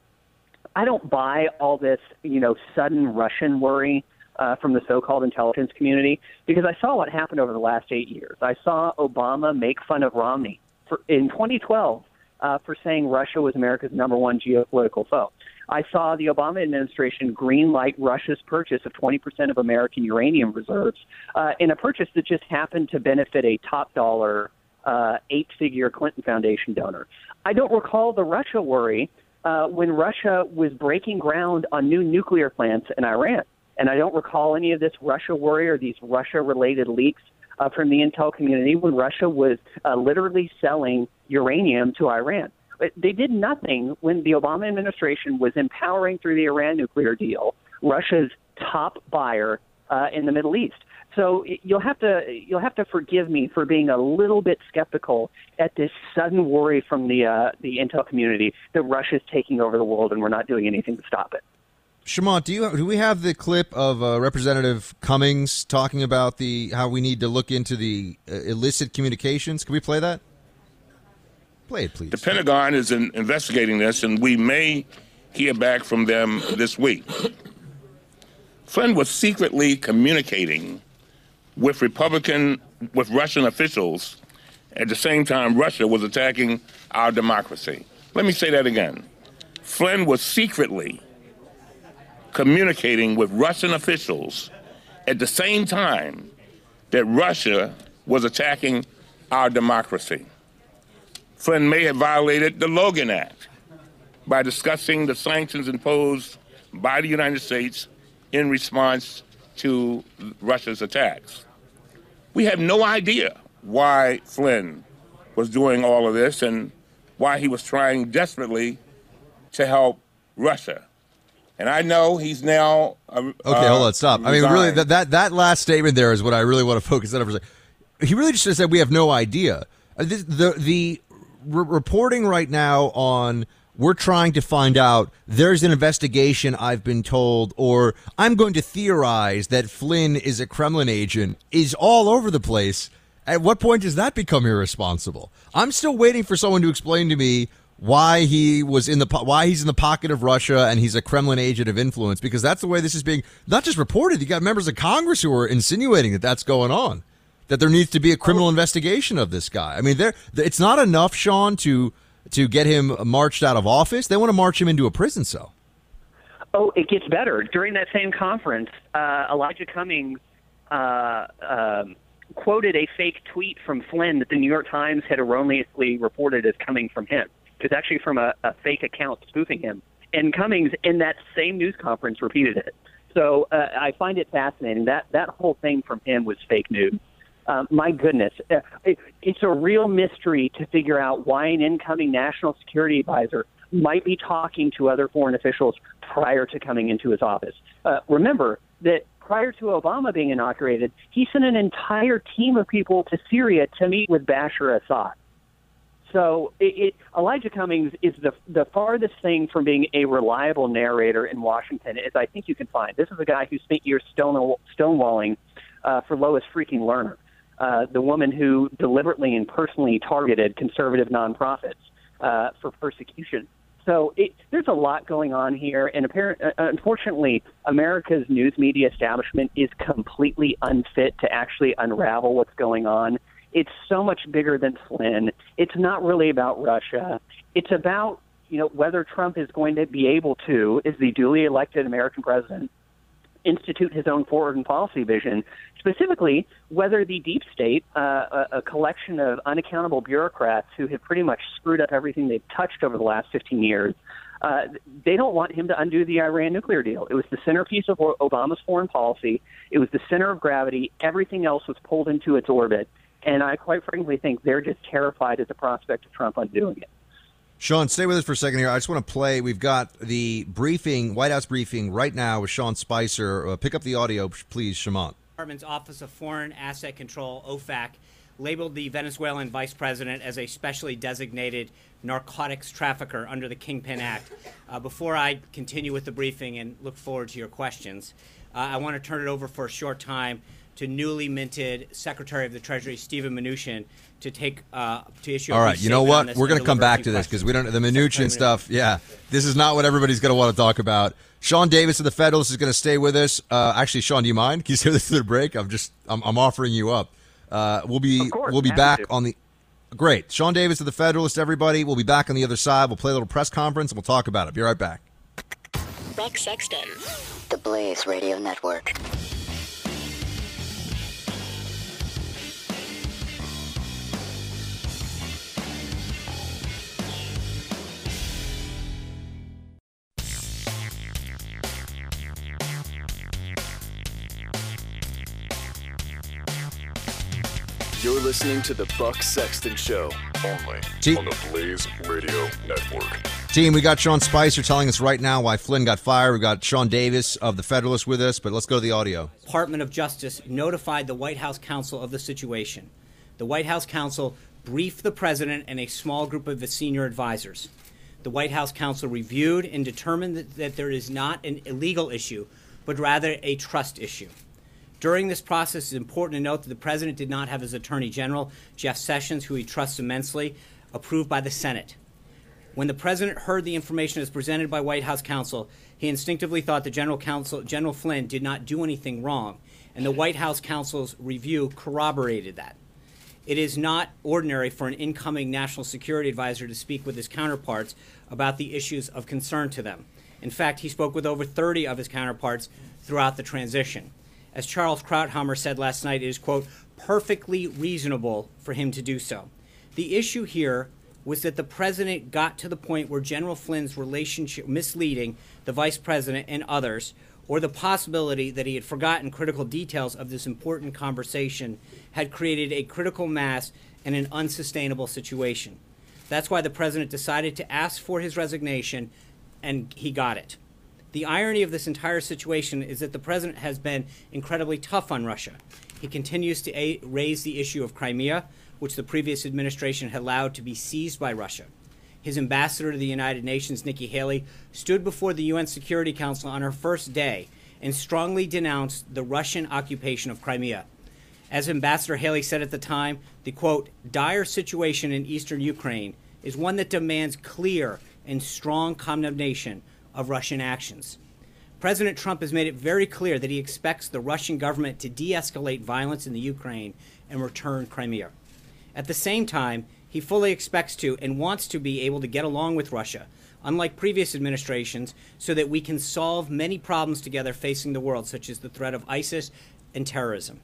I don't buy all this, you know, sudden Russian worry uh, from the so-called intelligence community because I saw what happened over the last eight years. I saw Obama make fun of Romney for, in 2012 uh, for saying Russia was America's number one geopolitical foe. I saw the Obama administration greenlight Russia's purchase of 20% of American uranium reserves uh, in a purchase that just happened to benefit a top dollar uh, eight figure Clinton Foundation donor. I don't recall the Russia worry uh, when Russia was breaking ground on new nuclear plants in Iran. And I don't recall any of this Russia worry or these Russia related leaks uh, from the intel community when Russia was uh, literally selling uranium to Iran. But they did nothing when the Obama administration was empowering through the Iran nuclear deal Russia's top buyer uh, in the Middle East. So you'll have to you'll have to forgive me for being a little bit skeptical at this sudden worry from the uh, the intel community that Russia's taking over the world and we're not doing anything to stop it. Shemant, do you do we have the clip of uh, Representative Cummings talking about the how we need to look into the uh, illicit communications? Can we play that? Play it, please. The Pentagon is in, investigating this, and we may hear back from them this week. Flynn was secretly communicating with Republican, with Russian officials. At the same time, Russia was attacking our democracy. Let me say that again. Flynn was secretly communicating with Russian officials at the same time that Russia was attacking our democracy. Flynn may have violated the Logan Act by discussing the sanctions imposed by the United States in response to Russia's attacks. We have no idea why Flynn was doing all of this and why he was trying desperately to help Russia. And I know he's now. Uh, okay, hold on, stop. Resigned. I mean, really, that, that that last statement there is what I really want to *laughs* focus on. For he really just said we have no idea. Uh, the the, the re- reporting right now on we're trying to find out there's an investigation I've been told or I'm going to theorize that Flynn is a Kremlin agent is all over the place. At what point does that become irresponsible? I'm still waiting for someone to explain to me why he was in the why he's in the pocket of Russia and he's a Kremlin agent of influence because that's the way this is being not just reported. You got members of Congress who are insinuating that that's going on, that there needs to be a criminal investigation of this guy. I mean, there it's not enough, Sean, to to get him marched out of office. They want to march him into a prison cell. Oh, it gets better. During that same conference, uh, Elijah Cummings uh, um, quoted a fake tweet from Flynn that the New York Times had erroneously reported as coming from him. It was actually from a, a fake account spoofing him. And Cummings, in that same news conference, repeated it. So uh, I find it fascinating. That that whole thing from him was fake news. Uh, my goodness, uh, it, it's a real mystery to figure out why an incoming national security advisor might be talking to other foreign officials prior to coming into his office. Uh, remember that prior to Obama being inaugurated, he sent an entire team of people to Syria to meet with Bashar Assad. So it, it, Elijah Cummings is the the farthest thing from being a reliable narrator in Washington as I think you can find. This is a guy who spent years stone, stonewalling uh, for Lois freaking Lerner. Uh, the woman who deliberately and personally targeted conservative nonprofits uh, for persecution. So it, there's a lot going on here, and apparent, uh, unfortunately, America's news media establishment is completely unfit to actually unravel what's going on. It's so much bigger than Flynn. It's not really about Russia. It's about you know whether Trump is going to be able to, as the duly elected American president, institute his own foreign policy vision, specifically whether the deep state, uh, a, a, collection of unaccountable bureaucrats who have pretty much screwed up everything they've touched over the last 15 years, uh, they don't want him to undo the Iran nuclear deal. It was the centerpiece of Obama's foreign policy. It was the center of gravity. Everything else was pulled into its orbit. And I quite frankly think they're just terrified at the prospect of Trump undoing it. Sean, stay with us for a second here. I just want to play. We've got the briefing, White House briefing right now with Sean Spicer. Uh, pick up the audio, please, Shemant. Department's Office of Foreign Asset Control, OFAC, labeled the Venezuelan vice president as a specially designated narcotics trafficker under the Kingpin Act. *laughs* Uh, before I continue with the briefing and look forward to your questions, uh, I want to turn it over for a short time to newly minted Secretary of the Treasury Stephen Mnuchin to take uh, to issue. All right, you know what? We're going to come back to this because we don't the Mnuchin stuff. Yeah, this is not what everybody's going to want to talk about. Sean Davis of the Federalist is going to stay with us. Uh, actually, Sean, do you mind? Can you stay with us through the break? I'm just I'm, I'm offering you up. Uh, we'll be course, we'll be back on the. Great, Sean Davis of the Federalist. Everybody, we'll be back on the other side. We'll play a little press conference and we'll talk about it. Be right back. Buck Sexton. The Blaze Radio Network. You're listening to the Buck Sexton Show, only T- on the Blaze Radio Network. Team, we got Sean Spicer telling us right now why Flynn got fired. We got Sean Davis of the Federalist with us, but let's go to the audio. Department of Justice notified the White House counsel of the situation. The White House counsel briefed the president and a small group of his senior advisors. The White House counsel reviewed and determined that, that there is not an illegal issue, but rather a trust issue. During this process, it's important to note that the president did not have his attorney general, Jeff Sessions, who he trusts immensely, approved by the Senate. When the president heard the information as presented by White House counsel, he instinctively thought the general counsel, General Flynn, did not do anything wrong, and the White House counsel's review corroborated that. It is not ordinary for an incoming national security advisor to speak with his counterparts about the issues of concern to them. In fact, he spoke with over 30 of his counterparts throughout the transition. As Charles Krauthammer said last night, it is, quote, perfectly reasonable for him to do so. The issue here was that the president got to the point where General Flynn's relationship misleading the vice president and others, or the possibility that he had forgotten critical details of this important conversation, had created a critical mass and an unsustainable situation. That's why the president decided to ask for his resignation, and he got it. The irony of this entire situation is that the president has been incredibly tough on Russia. He continues to a- raise the issue of Crimea, which the previous administration had allowed to be seized by Russia. His ambassador to the United Nations, Nikki Haley, stood before the UN Security Council on her first day and strongly denounced the Russian occupation of Crimea. As Ambassador Haley said at the time, the quote, dire situation in eastern Ukraine is one that demands clear and strong condemnation of Russian actions. President Trump has made it very clear that he expects the Russian government to de escalate violence in the Ukraine and return Crimea. At the same time, he fully expects to and wants to be able to get along with Russia, unlike previous administrations, so that we can solve many problems together facing the world, such as the threat of ISIS and terrorism.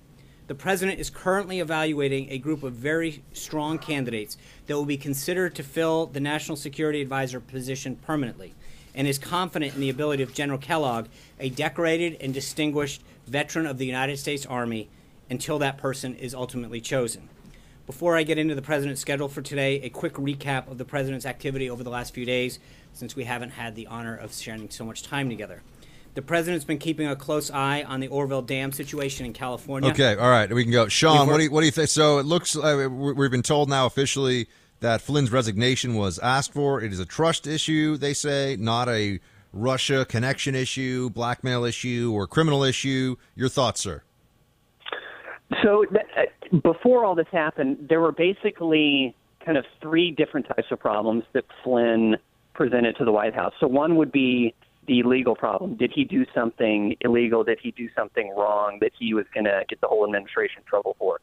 The president is currently evaluating a group of very strong candidates that will be considered to fill the national security advisor position permanently and is confident in the ability of General Kellogg, a decorated and distinguished veteran of the United States Army, until that person is ultimately chosen. Before I get into the president's schedule for today, a quick recap of the president's activity over the last few days, since we haven't had the honor of sharing so much time together. The president's been keeping a close eye on the Oroville Dam situation in California. Okay, all right, we can go. Sean, what do you, what do you think? So it looks like we- we've been told now officially that Flynn's resignation was asked for. It is a trust issue, they say, not a Russia connection issue, blackmail issue, or criminal issue. Your thoughts, sir? So uh, before all this happened, there were basically kind of three different types of problems that Flynn presented to the White House. So one would be the legal problem. Did he do something illegal? Did he do something wrong that he was going to get the whole administration in trouble for?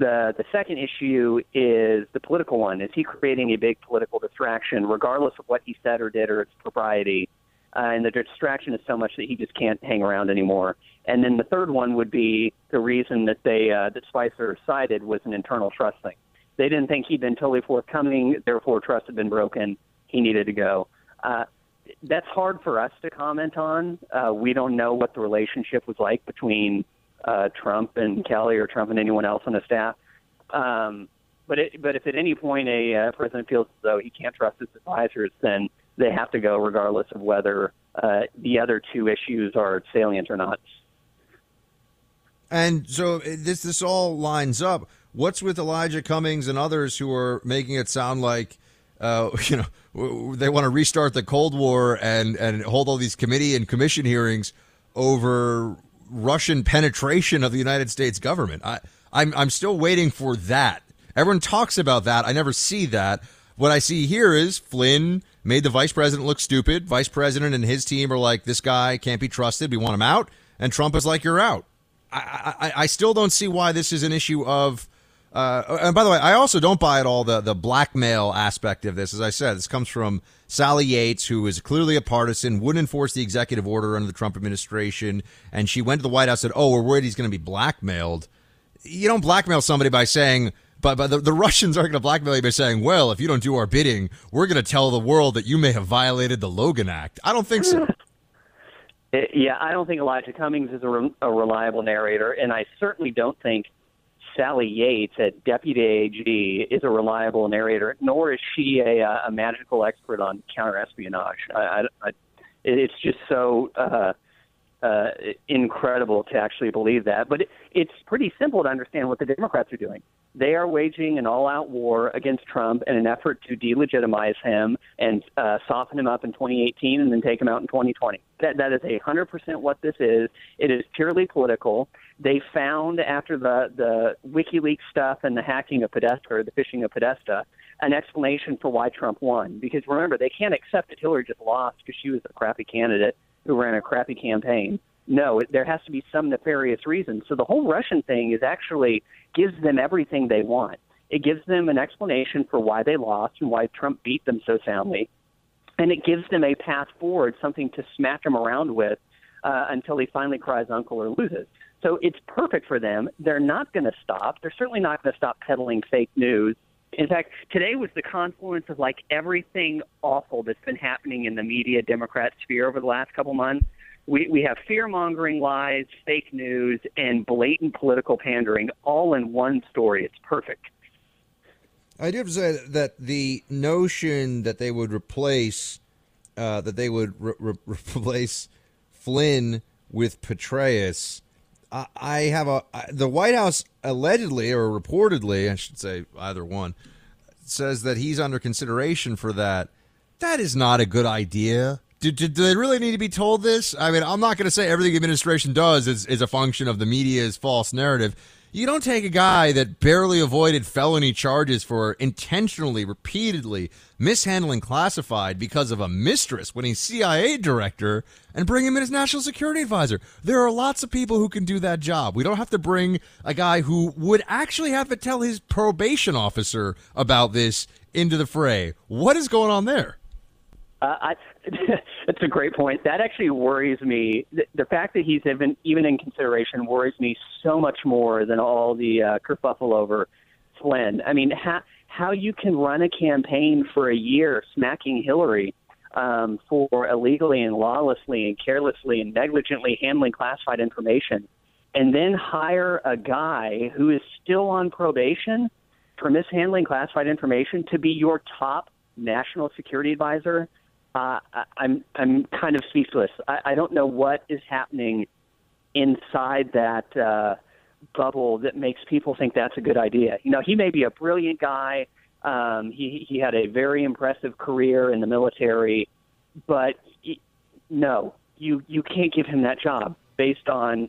The the second issue is the political one. Is he creating a big political distraction, regardless of what he said or did or its propriety? Uh, and the distraction is so much that he just can't hang around anymore. And then the third one would be the reason that they uh, that Spicer cited was an internal trust thing. They didn't think he'd been totally forthcoming, therefore trust had been broken. He needed to go. Uh, that's hard for us to comment on. Uh, we don't know what the relationship was like between uh, Trump and Kelly or Trump and anyone else on the staff. Um, But it, but if at any point a uh, president feels as though he can't trust his advisors, then they have to go regardless of whether uh, the other two issues are salient or not. And so uh, this this all lines up. What's with Elijah Cummings and others who are making it sound like uh, *laughs* you know they want to restart the Cold War and and hold all these committee and commission hearings over Russian penetration of the United States government? I I'm I'm still waiting for that. Everyone talks about that. I never see that. What I see here is Flynn made the vice president look stupid. Vice president and his team are like, this guy can't be trusted. We want him out. And Trump is like, you're out. I, I, I still don't see why this is an issue of. Uh, and by the way, I also don't buy at all the the blackmail aspect of this. As I said, this comes from Sally Yates, who is clearly a partisan, wouldn't enforce the executive order under the Trump administration, and she went to the White House and said, "Oh, we're worried he's going to be blackmailed." You don't blackmail somebody by saying, but, but the, the *laughs* Russians aren't going to blackmail you by saying, well, if you don't do our bidding, we're going to tell the world that you may have violated the Logan Act. I don't think so. *laughs* Eh, yeah, I don't think Elijah Cummings is a, re- a reliable narrator, and I certainly don't think Sally Yates at Deputy AG is a reliable narrator, nor is she a, a magical expert on counterespionage. I, I, it's just so uh, uh, incredible to actually believe that. But it, it's pretty simple to understand what the Democrats are doing. They are waging an all out war against Trump in an effort to delegitimize him and uh, soften him up in 2018 and then take him out in 2020. That, that is a 100% what this is. It is purely political. They found after the, the WikiLeaks stuff and the hacking of Podesta, or the phishing of Podesta, an explanation for why Trump won. Because remember, they can't accept that Hillary just lost because she was a crappy candidate who ran a crappy campaign. No, there has to be some nefarious reason. So the whole Russian thing is actually gives them everything they want. It gives them an explanation for why they lost and why Trump beat them so soundly. And it gives them a path forward, something to smack him around with uh, until he finally cries uncle or loses. So it's perfect for them. They're not going to stop. They're certainly not going to stop peddling fake news. In fact, today was the confluence of like everything awful that's been happening in the media Democrat sphere over the last couple months we, we have fear mongering lies, fake news, and blatant political pandering all in one story. It's perfect. I do have to say that the notion that they would replace uh, that they would re- re- *laughs* replace Flynn with Petraeus. I, have a the White House allegedly or reportedly, I should say either one, says that he's under consideration for that. That is not a good idea. Do, do, do, they really need to be told this? I mean, I'm not going to say everything the administration does is, is a function of the media's false narrative. You don't take a guy that barely avoided felony charges for intentionally, repeatedly mishandling classified because of a mistress when he's CIA director and bring him in as national security advisor. There are lots of people who can do that job. We don't have to bring a guy who would actually have to tell his probation officer about this into the fray. What is going on there? Uh, I, *laughs* that's a great point. That actually worries me. The, the fact that he's even even in consideration worries me so much more than all the uh, kerfuffle over Flynn. I mean, how how you can run a campaign for a year smacking Hillary um, for illegally and lawlessly and carelessly and negligently handling classified information, and then hire a guy who is still on probation for mishandling classified information to be your top national security advisor uh, I'm I'm kind of speechless. I, I don't know what is happening inside that uh, bubble that makes people think that's a good idea. You know, he may be a brilliant guy. Um, he he had a very impressive career in the military, but he, no, you you can't give him that job based on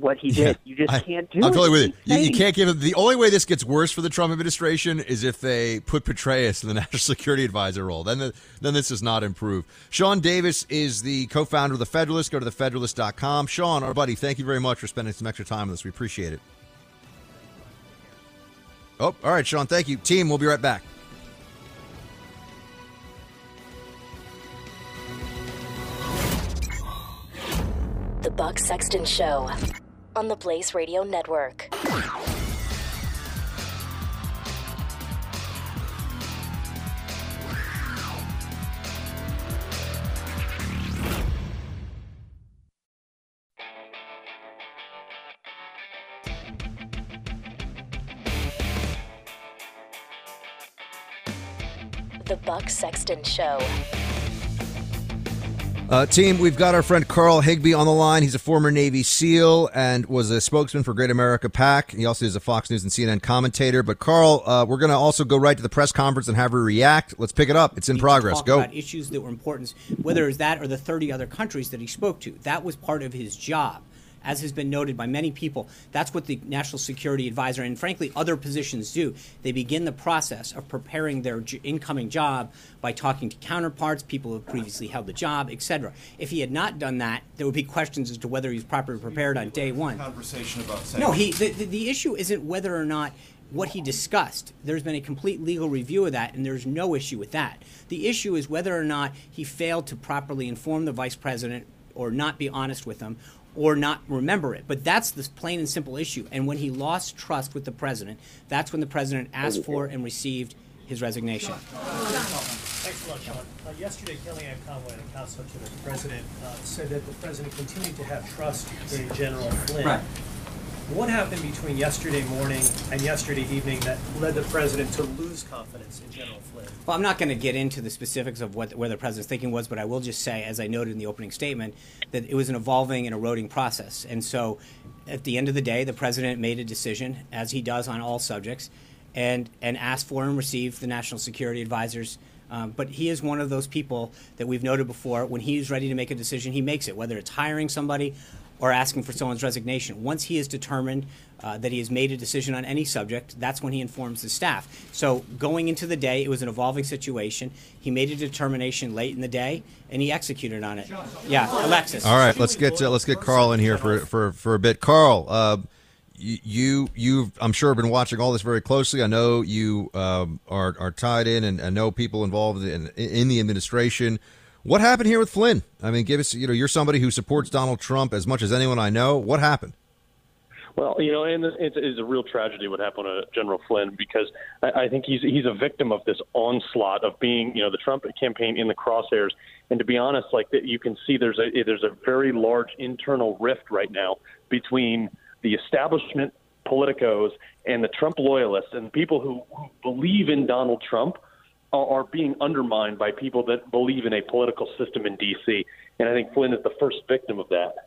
what he did. Yeah, you just I, can't do I'm it. totally with you. you. You can't give him the only way this gets worse for the Trump administration is if they put Petraeus in the *laughs* national security advisor role. Then the, then this does not improve. Sean Davis is the co-founder of the Federalist. Go to thefederalist.com. Sean, our buddy, thank you very much for spending some extra time with us. We appreciate it. Oh, all right, Sean. Thank you. Team, we'll be right back. The Buck Sexton Show on the Blaze Radio Network. The Buck Sexton Show. Uh, team, we've got our friend Carl Higbie on the line. He's a former Navy SEAL and was a spokesman for Great America PAC. He also is a Fox News and CNN commentator. But Carl, uh, we're going to also go right to the press conference and have her react. Let's pick it up. It's in progress. Go. about issues that were important, whether it's that or the 30 other countries that he spoke to. That was part of his job as has been noted by many people, that's what the National Security Advisor and, frankly, other positions do. They begin the process of preparing their j- incoming job by talking to counterparts, people who have previously held the job, etc. If he had not done that, there would be questions as to whether he was properly prepared on day one. Conversation about No, he. The, the, the issue isn't whether or not what he discussed. There's been a complete legal review of that, and there's no issue with that. The issue is whether or not he failed to properly inform the vice president or not be honest with them or not remember it. But that's the plain and simple issue. And when he lost trust with the president, that's when the president asked for and received his resignation. Thanks a lot, Sean. Uh, yesterday, Kellyanne Conway, the counsel to the president, uh, said that the president continued to have trust in General Flynn. Right. What happened between yesterday morning and yesterday evening that led the president to lose confidence in General Flynn? Well, I'm not going to get into the specifics of what where the president's thinking was, but I will just say, as I noted in the opening statement, that it was an evolving and eroding process. And so, at the end of the day, the president made a decision, as he does on all subjects, and and asked for and received the national security advisors. Um, but he is one of those people that we've noted before. When he's ready to make a decision, he makes it, whether it's hiring somebody or asking for someone's resignation. Once he is determined uh, that he has made a decision on any subject, that's when he informs his staff. So going into the day, it was an evolving situation. He made a determination late in the day, and he executed on it. Yeah, Alexis. All right, let's get uh, let's get Carl in here for for for a bit. Carl, uh, you you I'm sure have been watching all this very closely. I know you um, are are tied in and, and know people involved in in the administration. What happened here with Flynn? I mean, give us you know you're somebody who supports Donald Trump as much as anyone I know. What happened? Well, you know, and it's, it's a real tragedy what happened to General Flynn because I, think he's he's a victim of this onslaught of being, you know, the Trump campaign in the crosshairs. And to be honest, like you can see, there's a there's a very large internal rift right now between the establishment politicos and the Trump loyalists and people who believe in Donald Trump are, being undermined by people that believe in a political system in D.C. And I think Flynn is the first victim of that.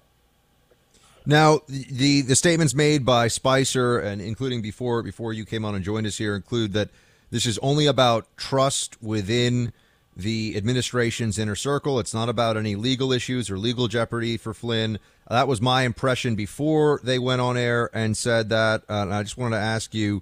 Now, the the statements made by Spicer and including before before you came on and joined us here include that this is only about trust within the administration's inner circle. It's not about any legal issues or legal jeopardy for Flynn. That was my impression before they went on air and said that. Uh, and I just wanted to ask you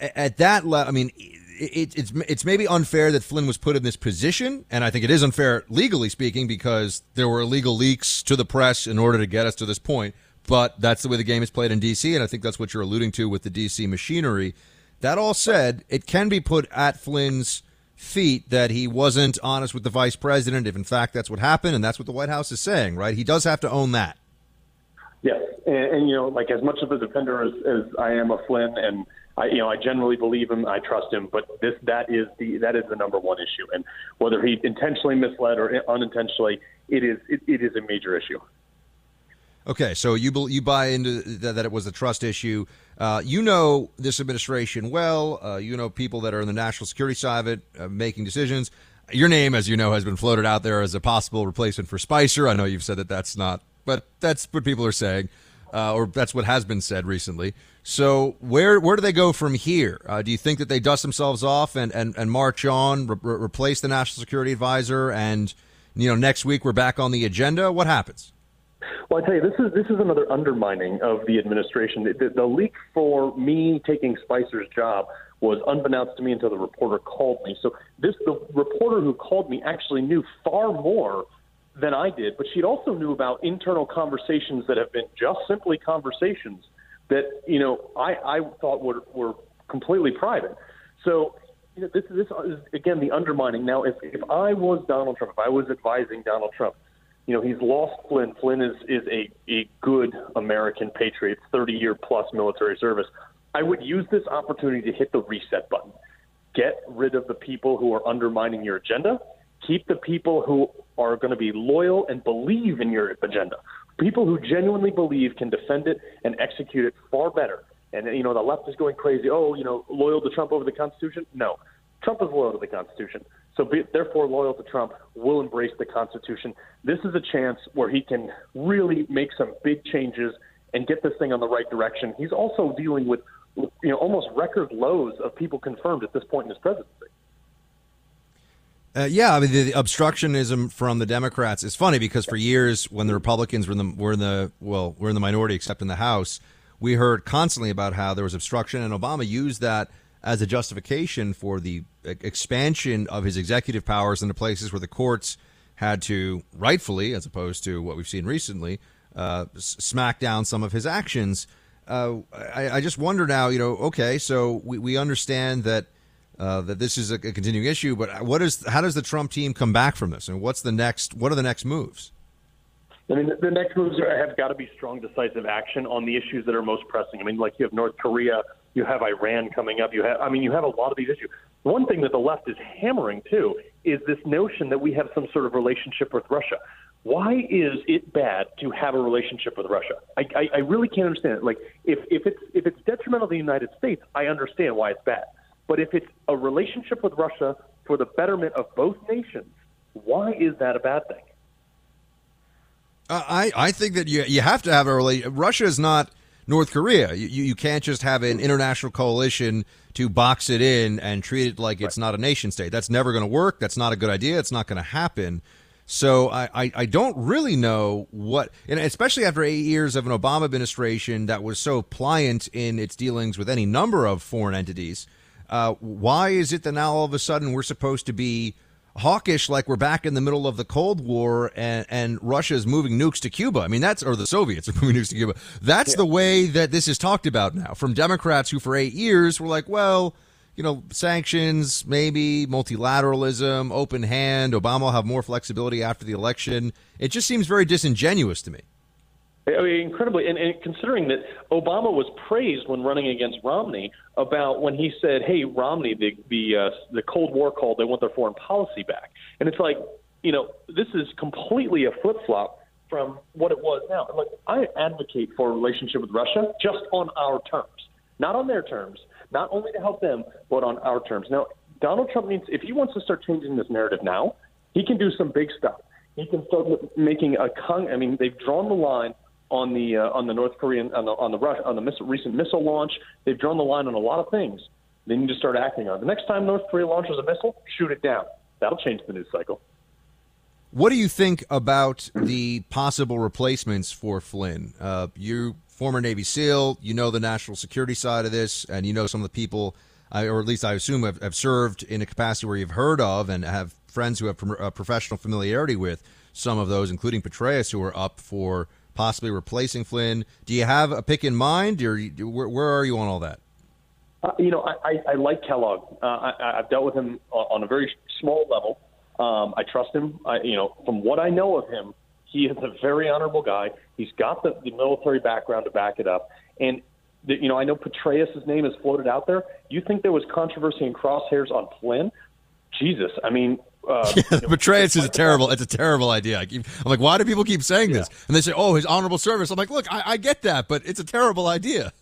at that level. I mean, it, it's it's maybe unfair that Flynn was put in this position, and I think it is unfair legally speaking because there were illegal leaks to the press in order to get us to this point. But that's the way the game is played in D.C., and I think that's what you're alluding to with the D.C. machinery. That all said, it can be put at Flynn's feet that he wasn't honest with the vice president, if in fact that's what happened, and that's what the White House is saying, right? He does have to own that. Yes, and, and you know, like as much of a defender as, as I am of Flynn, and I, you know, I generally believe him, I trust him, but this that is the that is the number one issue, and whether he intentionally misled or unintentionally, it is it, it is a major issue. Okay, so you you buy into that, that it was a trust issue. Uh, you know this administration well. Uh, you know people that are in the national security side of it, uh, making decisions. Your name, as you know, has been floated out there as a possible replacement for Spicer. I know you've said that that's not, but that's what people are saying, uh, or that's what has been said recently. So where where do they go from here? Uh, do you think that they dust themselves off and and, and march on, re- replace the national security advisor, and you know next week we're back on the agenda? What happens? Well, I tell you, this is this is another undermining of the administration. The, the, the leak for me taking Spicer's job was unbeknownst to me until the reporter called me. So this the reporter who called me actually knew far more than I did, but she also knew about internal conversations that have been just simply conversations that you know I, I thought were were completely private. So you know, this this is again the undermining. Now, if if I was Donald Trump, if I was advising Donald Trump, you know, he's lost Flynn. Flynn is, is a, a good American patriot, 30 year plus military service. I would use this opportunity to hit the reset button. Get rid of the people who are undermining your agenda. Keep the people who are going to be loyal and believe in your agenda. People who genuinely believe can defend it and execute it far better. And, you know, the left is going crazy. Oh, you know, loyal to Trump over the Constitution? No. Trump is loyal to the Constitution. So, be, therefore, loyal to Trump will embrace the Constitution. This is a chance where he can really make some big changes and get this thing on the right direction. He's also dealing with, you know, almost record lows of people confirmed at this point in his presidency. Uh, yeah, I mean the, the, obstructionism from the Democrats is funny because for years, when the Republicans were in the were in the well were in the minority, except in the House, we heard constantly about how there was obstruction, and Obama used that as a justification for the expansion of his executive powers into places where the courts had to rightfully, as opposed to what we've seen recently, uh, smack down some of his actions. Uh, I, I, just wonder now, you know, okay, so we, we understand that uh, that this is a, a, continuing issue. But what is how does the Trump team come back from this, and what's the next? What are the next moves? I mean, the next moves are, have got to be strong, decisive action on the issues that are most pressing. I mean, like you have North Korea, you have Iran coming up. You have, I mean, you have a lot of these issues. One thing that the left is hammering too is this notion that we have some sort of relationship with Russia. Why is it bad to have a relationship with Russia? I, I, I really can't understand it. Like, if, if it's if it's detrimental to the United States, I understand why it's bad. But if it's a relationship with Russia for the betterment of both nations, why is that a bad thing? Uh, I, I think that you you have to have a relation. Russia is not North Korea. You, you can't just have an international coalition to box it in and treat it like it's right. not a nation state. That's never going to work. That's not a good idea. It's not going to happen. So I, I, I, don't really know what, and especially after eight years of an Obama administration that was so pliant in its dealings with any number of foreign entities. Uh, why is it that now all of a sudden we're supposed to be hawkish like we're back in the middle of the Cold War and, and Russia's moving nukes to Cuba? I mean, that's, or the Soviets *laughs* are moving nukes to Cuba. That's yeah. the way that this is talked about now from Democrats who for eight years were like, well, you know, sanctions, maybe multilateralism, open hand. Obama will have more flexibility after the election. It just seems very disingenuous to me. I mean, incredibly, and, and considering that Obama was praised when running against Romney about when he said, "Hey, Romney, the the uh, the Cold War called. They want their foreign policy back," and it's like, you know, this is completely a flip flop from what it was now. Like, I advocate for a relationship with Russia just on our terms, not on their terms, not only to help them, but on our terms. Now, Donald Trump needs, if he wants to start changing this narrative now, he can do some big stuff. He can start making a con. I mean, they've drawn the line on the uh, on the North Korean on the on the Russia, on the missile, recent missile launch. They've drawn the line on a lot of things. They need to start acting on. The next time North Korea launches a missile, shoot it down. That'll change the news cycle. What do you think about the possible replacements for Flynn? Uh, you former Navy SEAL, you know the national security side of this, and you know some of the people, or at least I assume have, have served in a capacity where you've heard of and have friends who have uh, professional familiarity with some of those, including Petraeus, who are up for possibly replacing Flynn. Do you have a pick in mind, or where, where are you on all that? Uh, you know, I, I, I like Kellogg. Uh, I, I've dealt with him on a very small level. Um, I trust him. I, you know, from what I know of him, he is a very honorable guy. He's got the, the military background to back it up. And, the, you know, I know Petraeus' name is floated out there. You think there was controversy and crosshairs on Flynn? Jesus. I mean, uh, *laughs* yeah, you know, Petraeus is a terrible. It's a terrible idea. I keep, I'm like, why do people keep saying this? And they say, oh, his honorable service. I'm like, look, I, I get that, but it's a terrible idea.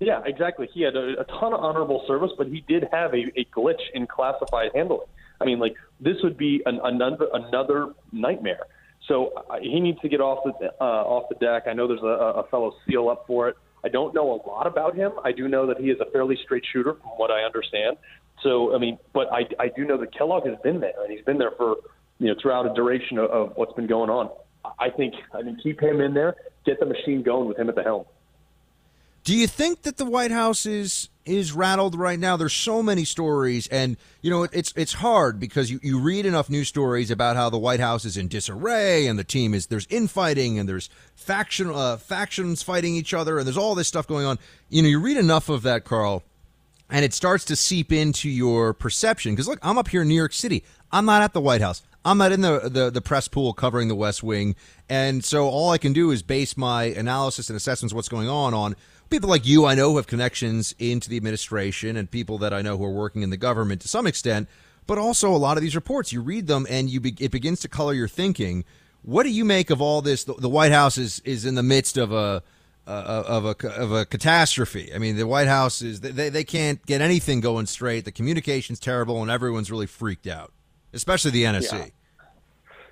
Yeah, exactly. He had a, a ton of honorable service, but he did have a, a glitch in classified handling. I mean, like this would be an, another another nightmare. So uh, he needs to get off the uh, off the deck. I know there's a, a fellow SEAL up for it. I don't know a lot about him. I do know that he is a fairly straight shooter, from what I understand. So, I mean, but I, I do know that Kellogg has been there, and he's been there for, you know, throughout a duration of, of what's been going on. I think, I mean, keep him in there, get the machine going with him at the helm. Do you think that the White House is is rattled right now? There's so many stories, and you know it's it's hard because you, you read enough news stories about how the White House is in disarray and the team is there's infighting and there's faction uh, factions fighting each other and there's all this stuff going on. You know, you read enough of that, Carl, and it starts to seep into your perception. Because look, I'm up here in New York City. I'm not at the White House. I'm not in the, the, the press pool covering the West Wing, and so all I can do is base my analysis and assessments of what's going on on people like you. I know who have connections into the administration, and people that I know who are working in the government to some extent. But also a lot of these reports, you read them, and you be, it begins to color your thinking. What do you make of all this? The, the White House is is in the midst of a uh, of a of a catastrophe. I mean, the White House is they they can't get anything going straight. The communication's terrible, and everyone's really freaked out, especially the NSC. Yeah.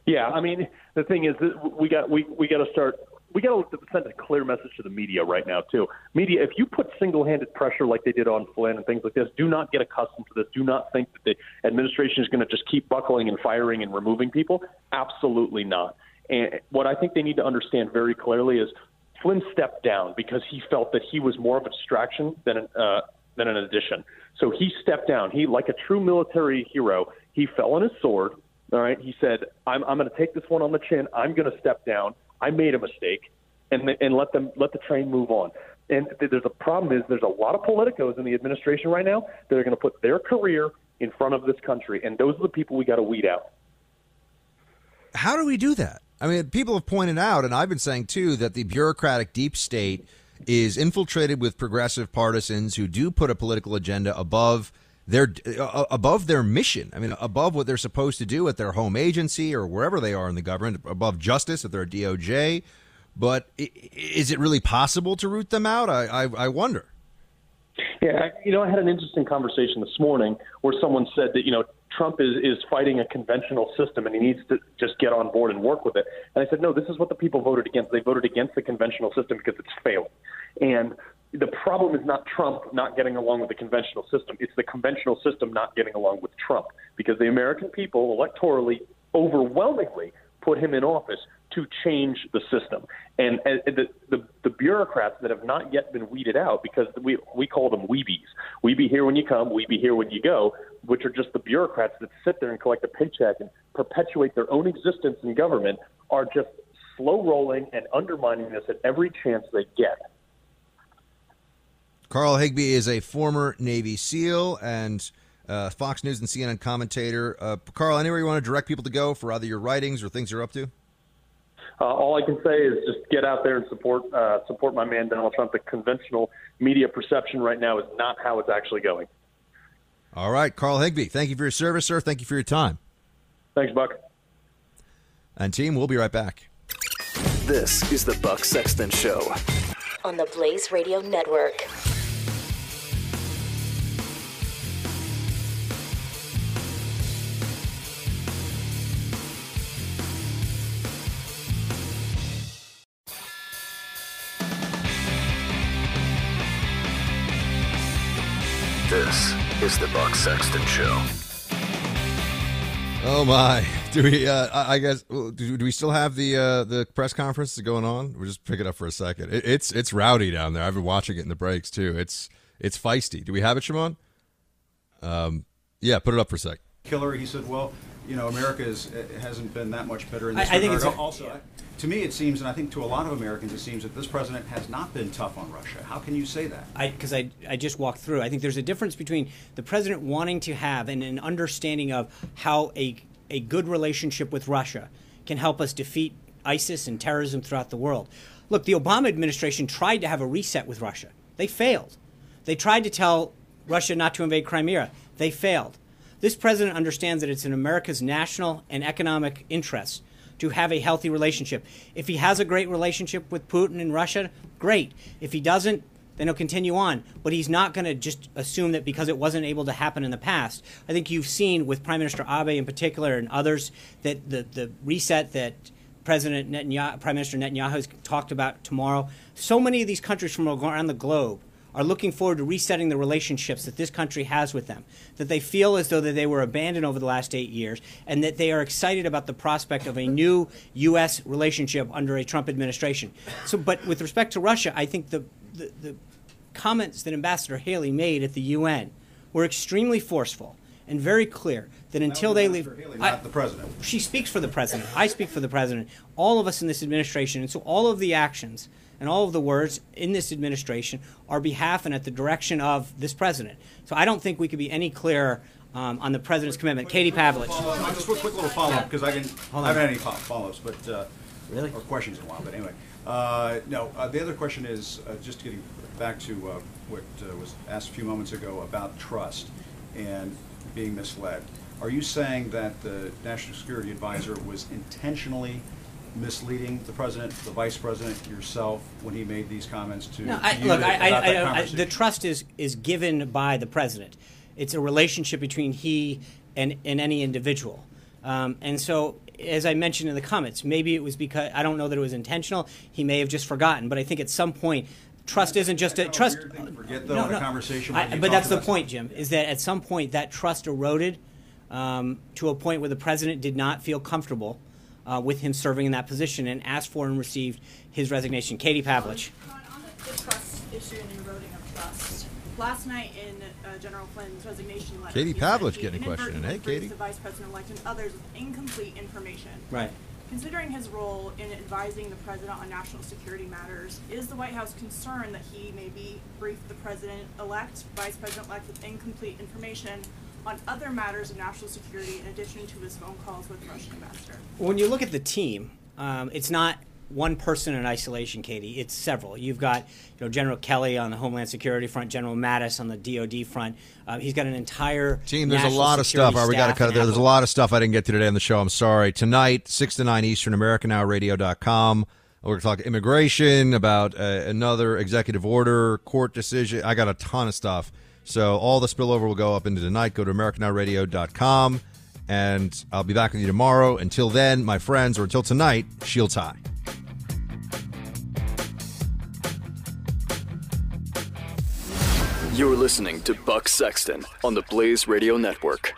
Yeah, I mean, the thing is that we got we we got to start. We got to send a clear message to the media right now too. Media, if you put single-handed pressure like they did on Flynn and things like this, do not get accustomed to this. Do not think that the administration is going to just keep buckling and firing and removing people. Absolutely not. And what I think they need to understand very clearly is Flynn stepped down because he felt that he was more of a distraction than an, uh, than an addition. So he stepped down. He, like a true military hero, he fell on his sword. All right. He said, "I'm, I'm going to take this one on the chin. I'm going to step down. I made a mistake, and and let them let the train move on." And there's a problem is there's a lot of politicos in the administration right now that are going to put their career in front of this country, and those are the people we got to weed out. How do we do that? I mean, people have pointed out, and I've been saying too, that the bureaucratic deep state is infiltrated with progressive partisans who do put a political agenda above their uh, above their mission. I mean, above what they're supposed to do at their home agency or wherever they are in the government, above justice at their DOJ. But is it really possible to root them out? I, I, I wonder. Yeah, you know, I had an interesting conversation this morning where someone said that you know Trump is is fighting a conventional system and he needs to just get on board and work with it. And I said, no, this is what the people voted against. They voted against the conventional system because it's failing. And the problem is not Trump not getting along with the conventional system. It's the conventional system not getting along with Trump because the American people electorally overwhelmingly put him in office to change the system. And, and the, the, the bureaucrats that have not yet been weeded out, because we, we call them weebies. We be here when you come, we be here when you go, which are just the bureaucrats that sit there and collect a paycheck and perpetuate their own existence in government, are just slow rolling and undermining this at every chance they get. Carl Higbie is a former Navy SEAL and uh, Fox News and CNN commentator. Uh, Carl, anywhere you want to direct people to go for either your writings or things you're up to? Uh, all I can say is just get out there and support uh, support my man Donald Trump. The conventional media perception right now is not how it's actually going. All right, Carl Higbie, thank you for your service, sir. Thank you for your time. Thanks, Buck. And team, we'll be right back. This is the Buck Sexton Show on the Blaze Radio Network. Is the Buck Sexton Show. Oh my! *laughs* Do we? Uh, I guess do, do we still have the uh, the press conference going on? We'll just pick it up for a second. It, it's it's rowdy down there. I've been watching it in the breaks too. It's it's feisty. Do we have it, Shimon? Um, yeah, put it up for a sec. Killer. He said, "Well, you know, America is, hasn't been that much better in I, this I think it's a- also, yeah. To me, it seems, and I think to a lot of Americans, it seems that this president has not been tough on Russia. How can you say that? because I, I, just walked through. I think there's a difference between the president wanting to have and an understanding of how a a good relationship with Russia can help us defeat ISIS and terrorism throughout the world. Look, the Obama administration tried to have a reset with Russia. They failed. They tried to tell Russia not to invade Crimea. They failed. This president understands that it's in America's national and economic interests to have a healthy relationship. If he has a great relationship with Putin and Russia, great. If he doesn't, then he'll continue on. But he's not going to just assume that because it wasn't able to happen in the past. I think you've seen with Prime Minister Abe in particular and others that the, the reset that President Netanyahu, Prime Minister Netanyahu has talked about tomorrow. So many of these countries from around the globe are looking forward to resetting the relationships that this country has with them. That they feel as though that they were abandoned over the last eight years, and that they are excited about the prospect of a new U.S. relationship under a Trump administration. So, but with respect to Russia, I think the the, the comments that Ambassador Haley made at the UN were extremely forceful and very clear that until they leave, Haley, not the president. she speaks for the president. I speak for the president. All of us in this administration, and so all of the actions and all of the words in this administration are behalf and at the direction of this president. So I don't think we could be any clearer um, on the president's commitment. Katie Pavlich. Just a quick little follow up because I didn't Hold I haven't had any follow ups, but uh, Really? or questions in a while. But anyway, uh, no. Uh, the other question is uh, just getting back to uh, what uh, was asked a few moments ago about trust and being misled. Are you saying that the national security advisor was intentionally misleading the president, the vice president, yourself, when he made these comments to No, I, you look, I, about that I, I, conversation? the trust is is given by the president. It's a relationship between he and, and any individual. Um, and so, as I mentioned in the comments, maybe it was because I don't know that it was intentional. He may have just forgotten. But I think at some point, trust isn't just a trust. Forget though in a conversation. I- but that's the about point, Jim. Is that at some point that trust eroded um, to a point where the president did not feel comfortable uh, with him serving in that position and asked for and received his resignation. Katie Pavlich. On the trust issue and eroding of trust. Last night in uh, General Flynn's resignation letter, Katie Pavlich getting a question. inadvertently Hey, briefed Katie. The vice president-elect and others with incomplete information. Right. Considering his role in advising the president on national security matters, is the White House concerned that he maybe briefed the president-elect, vice president-elect with incomplete information on other matters of national security in addition to his phone calls with the Russian ambassador? When you look at the team, um, it's not one person in isolation, Katie. It's several. You've got you know General Kelly on the Homeland Security front, General Mattis on the DoD front. Uh, he's got an entire Team, there's a lot of stuff. All right, we got to cut it there. There's a lot of stuff I didn't get to today on the show. I'm sorry. Tonight, 6 to 9 Eastern, AmericaNowRadio.com. We're going to talk immigration, about uh, another executive order, court decision. I got a ton of stuff. So all the spillover will go up into tonight. Go to AmericaNowRadio.com. And I'll be back with you tomorrow. Until then, my friends, or until tonight, shields high. You're listening to Buck Sexton on the Blaze Radio Network.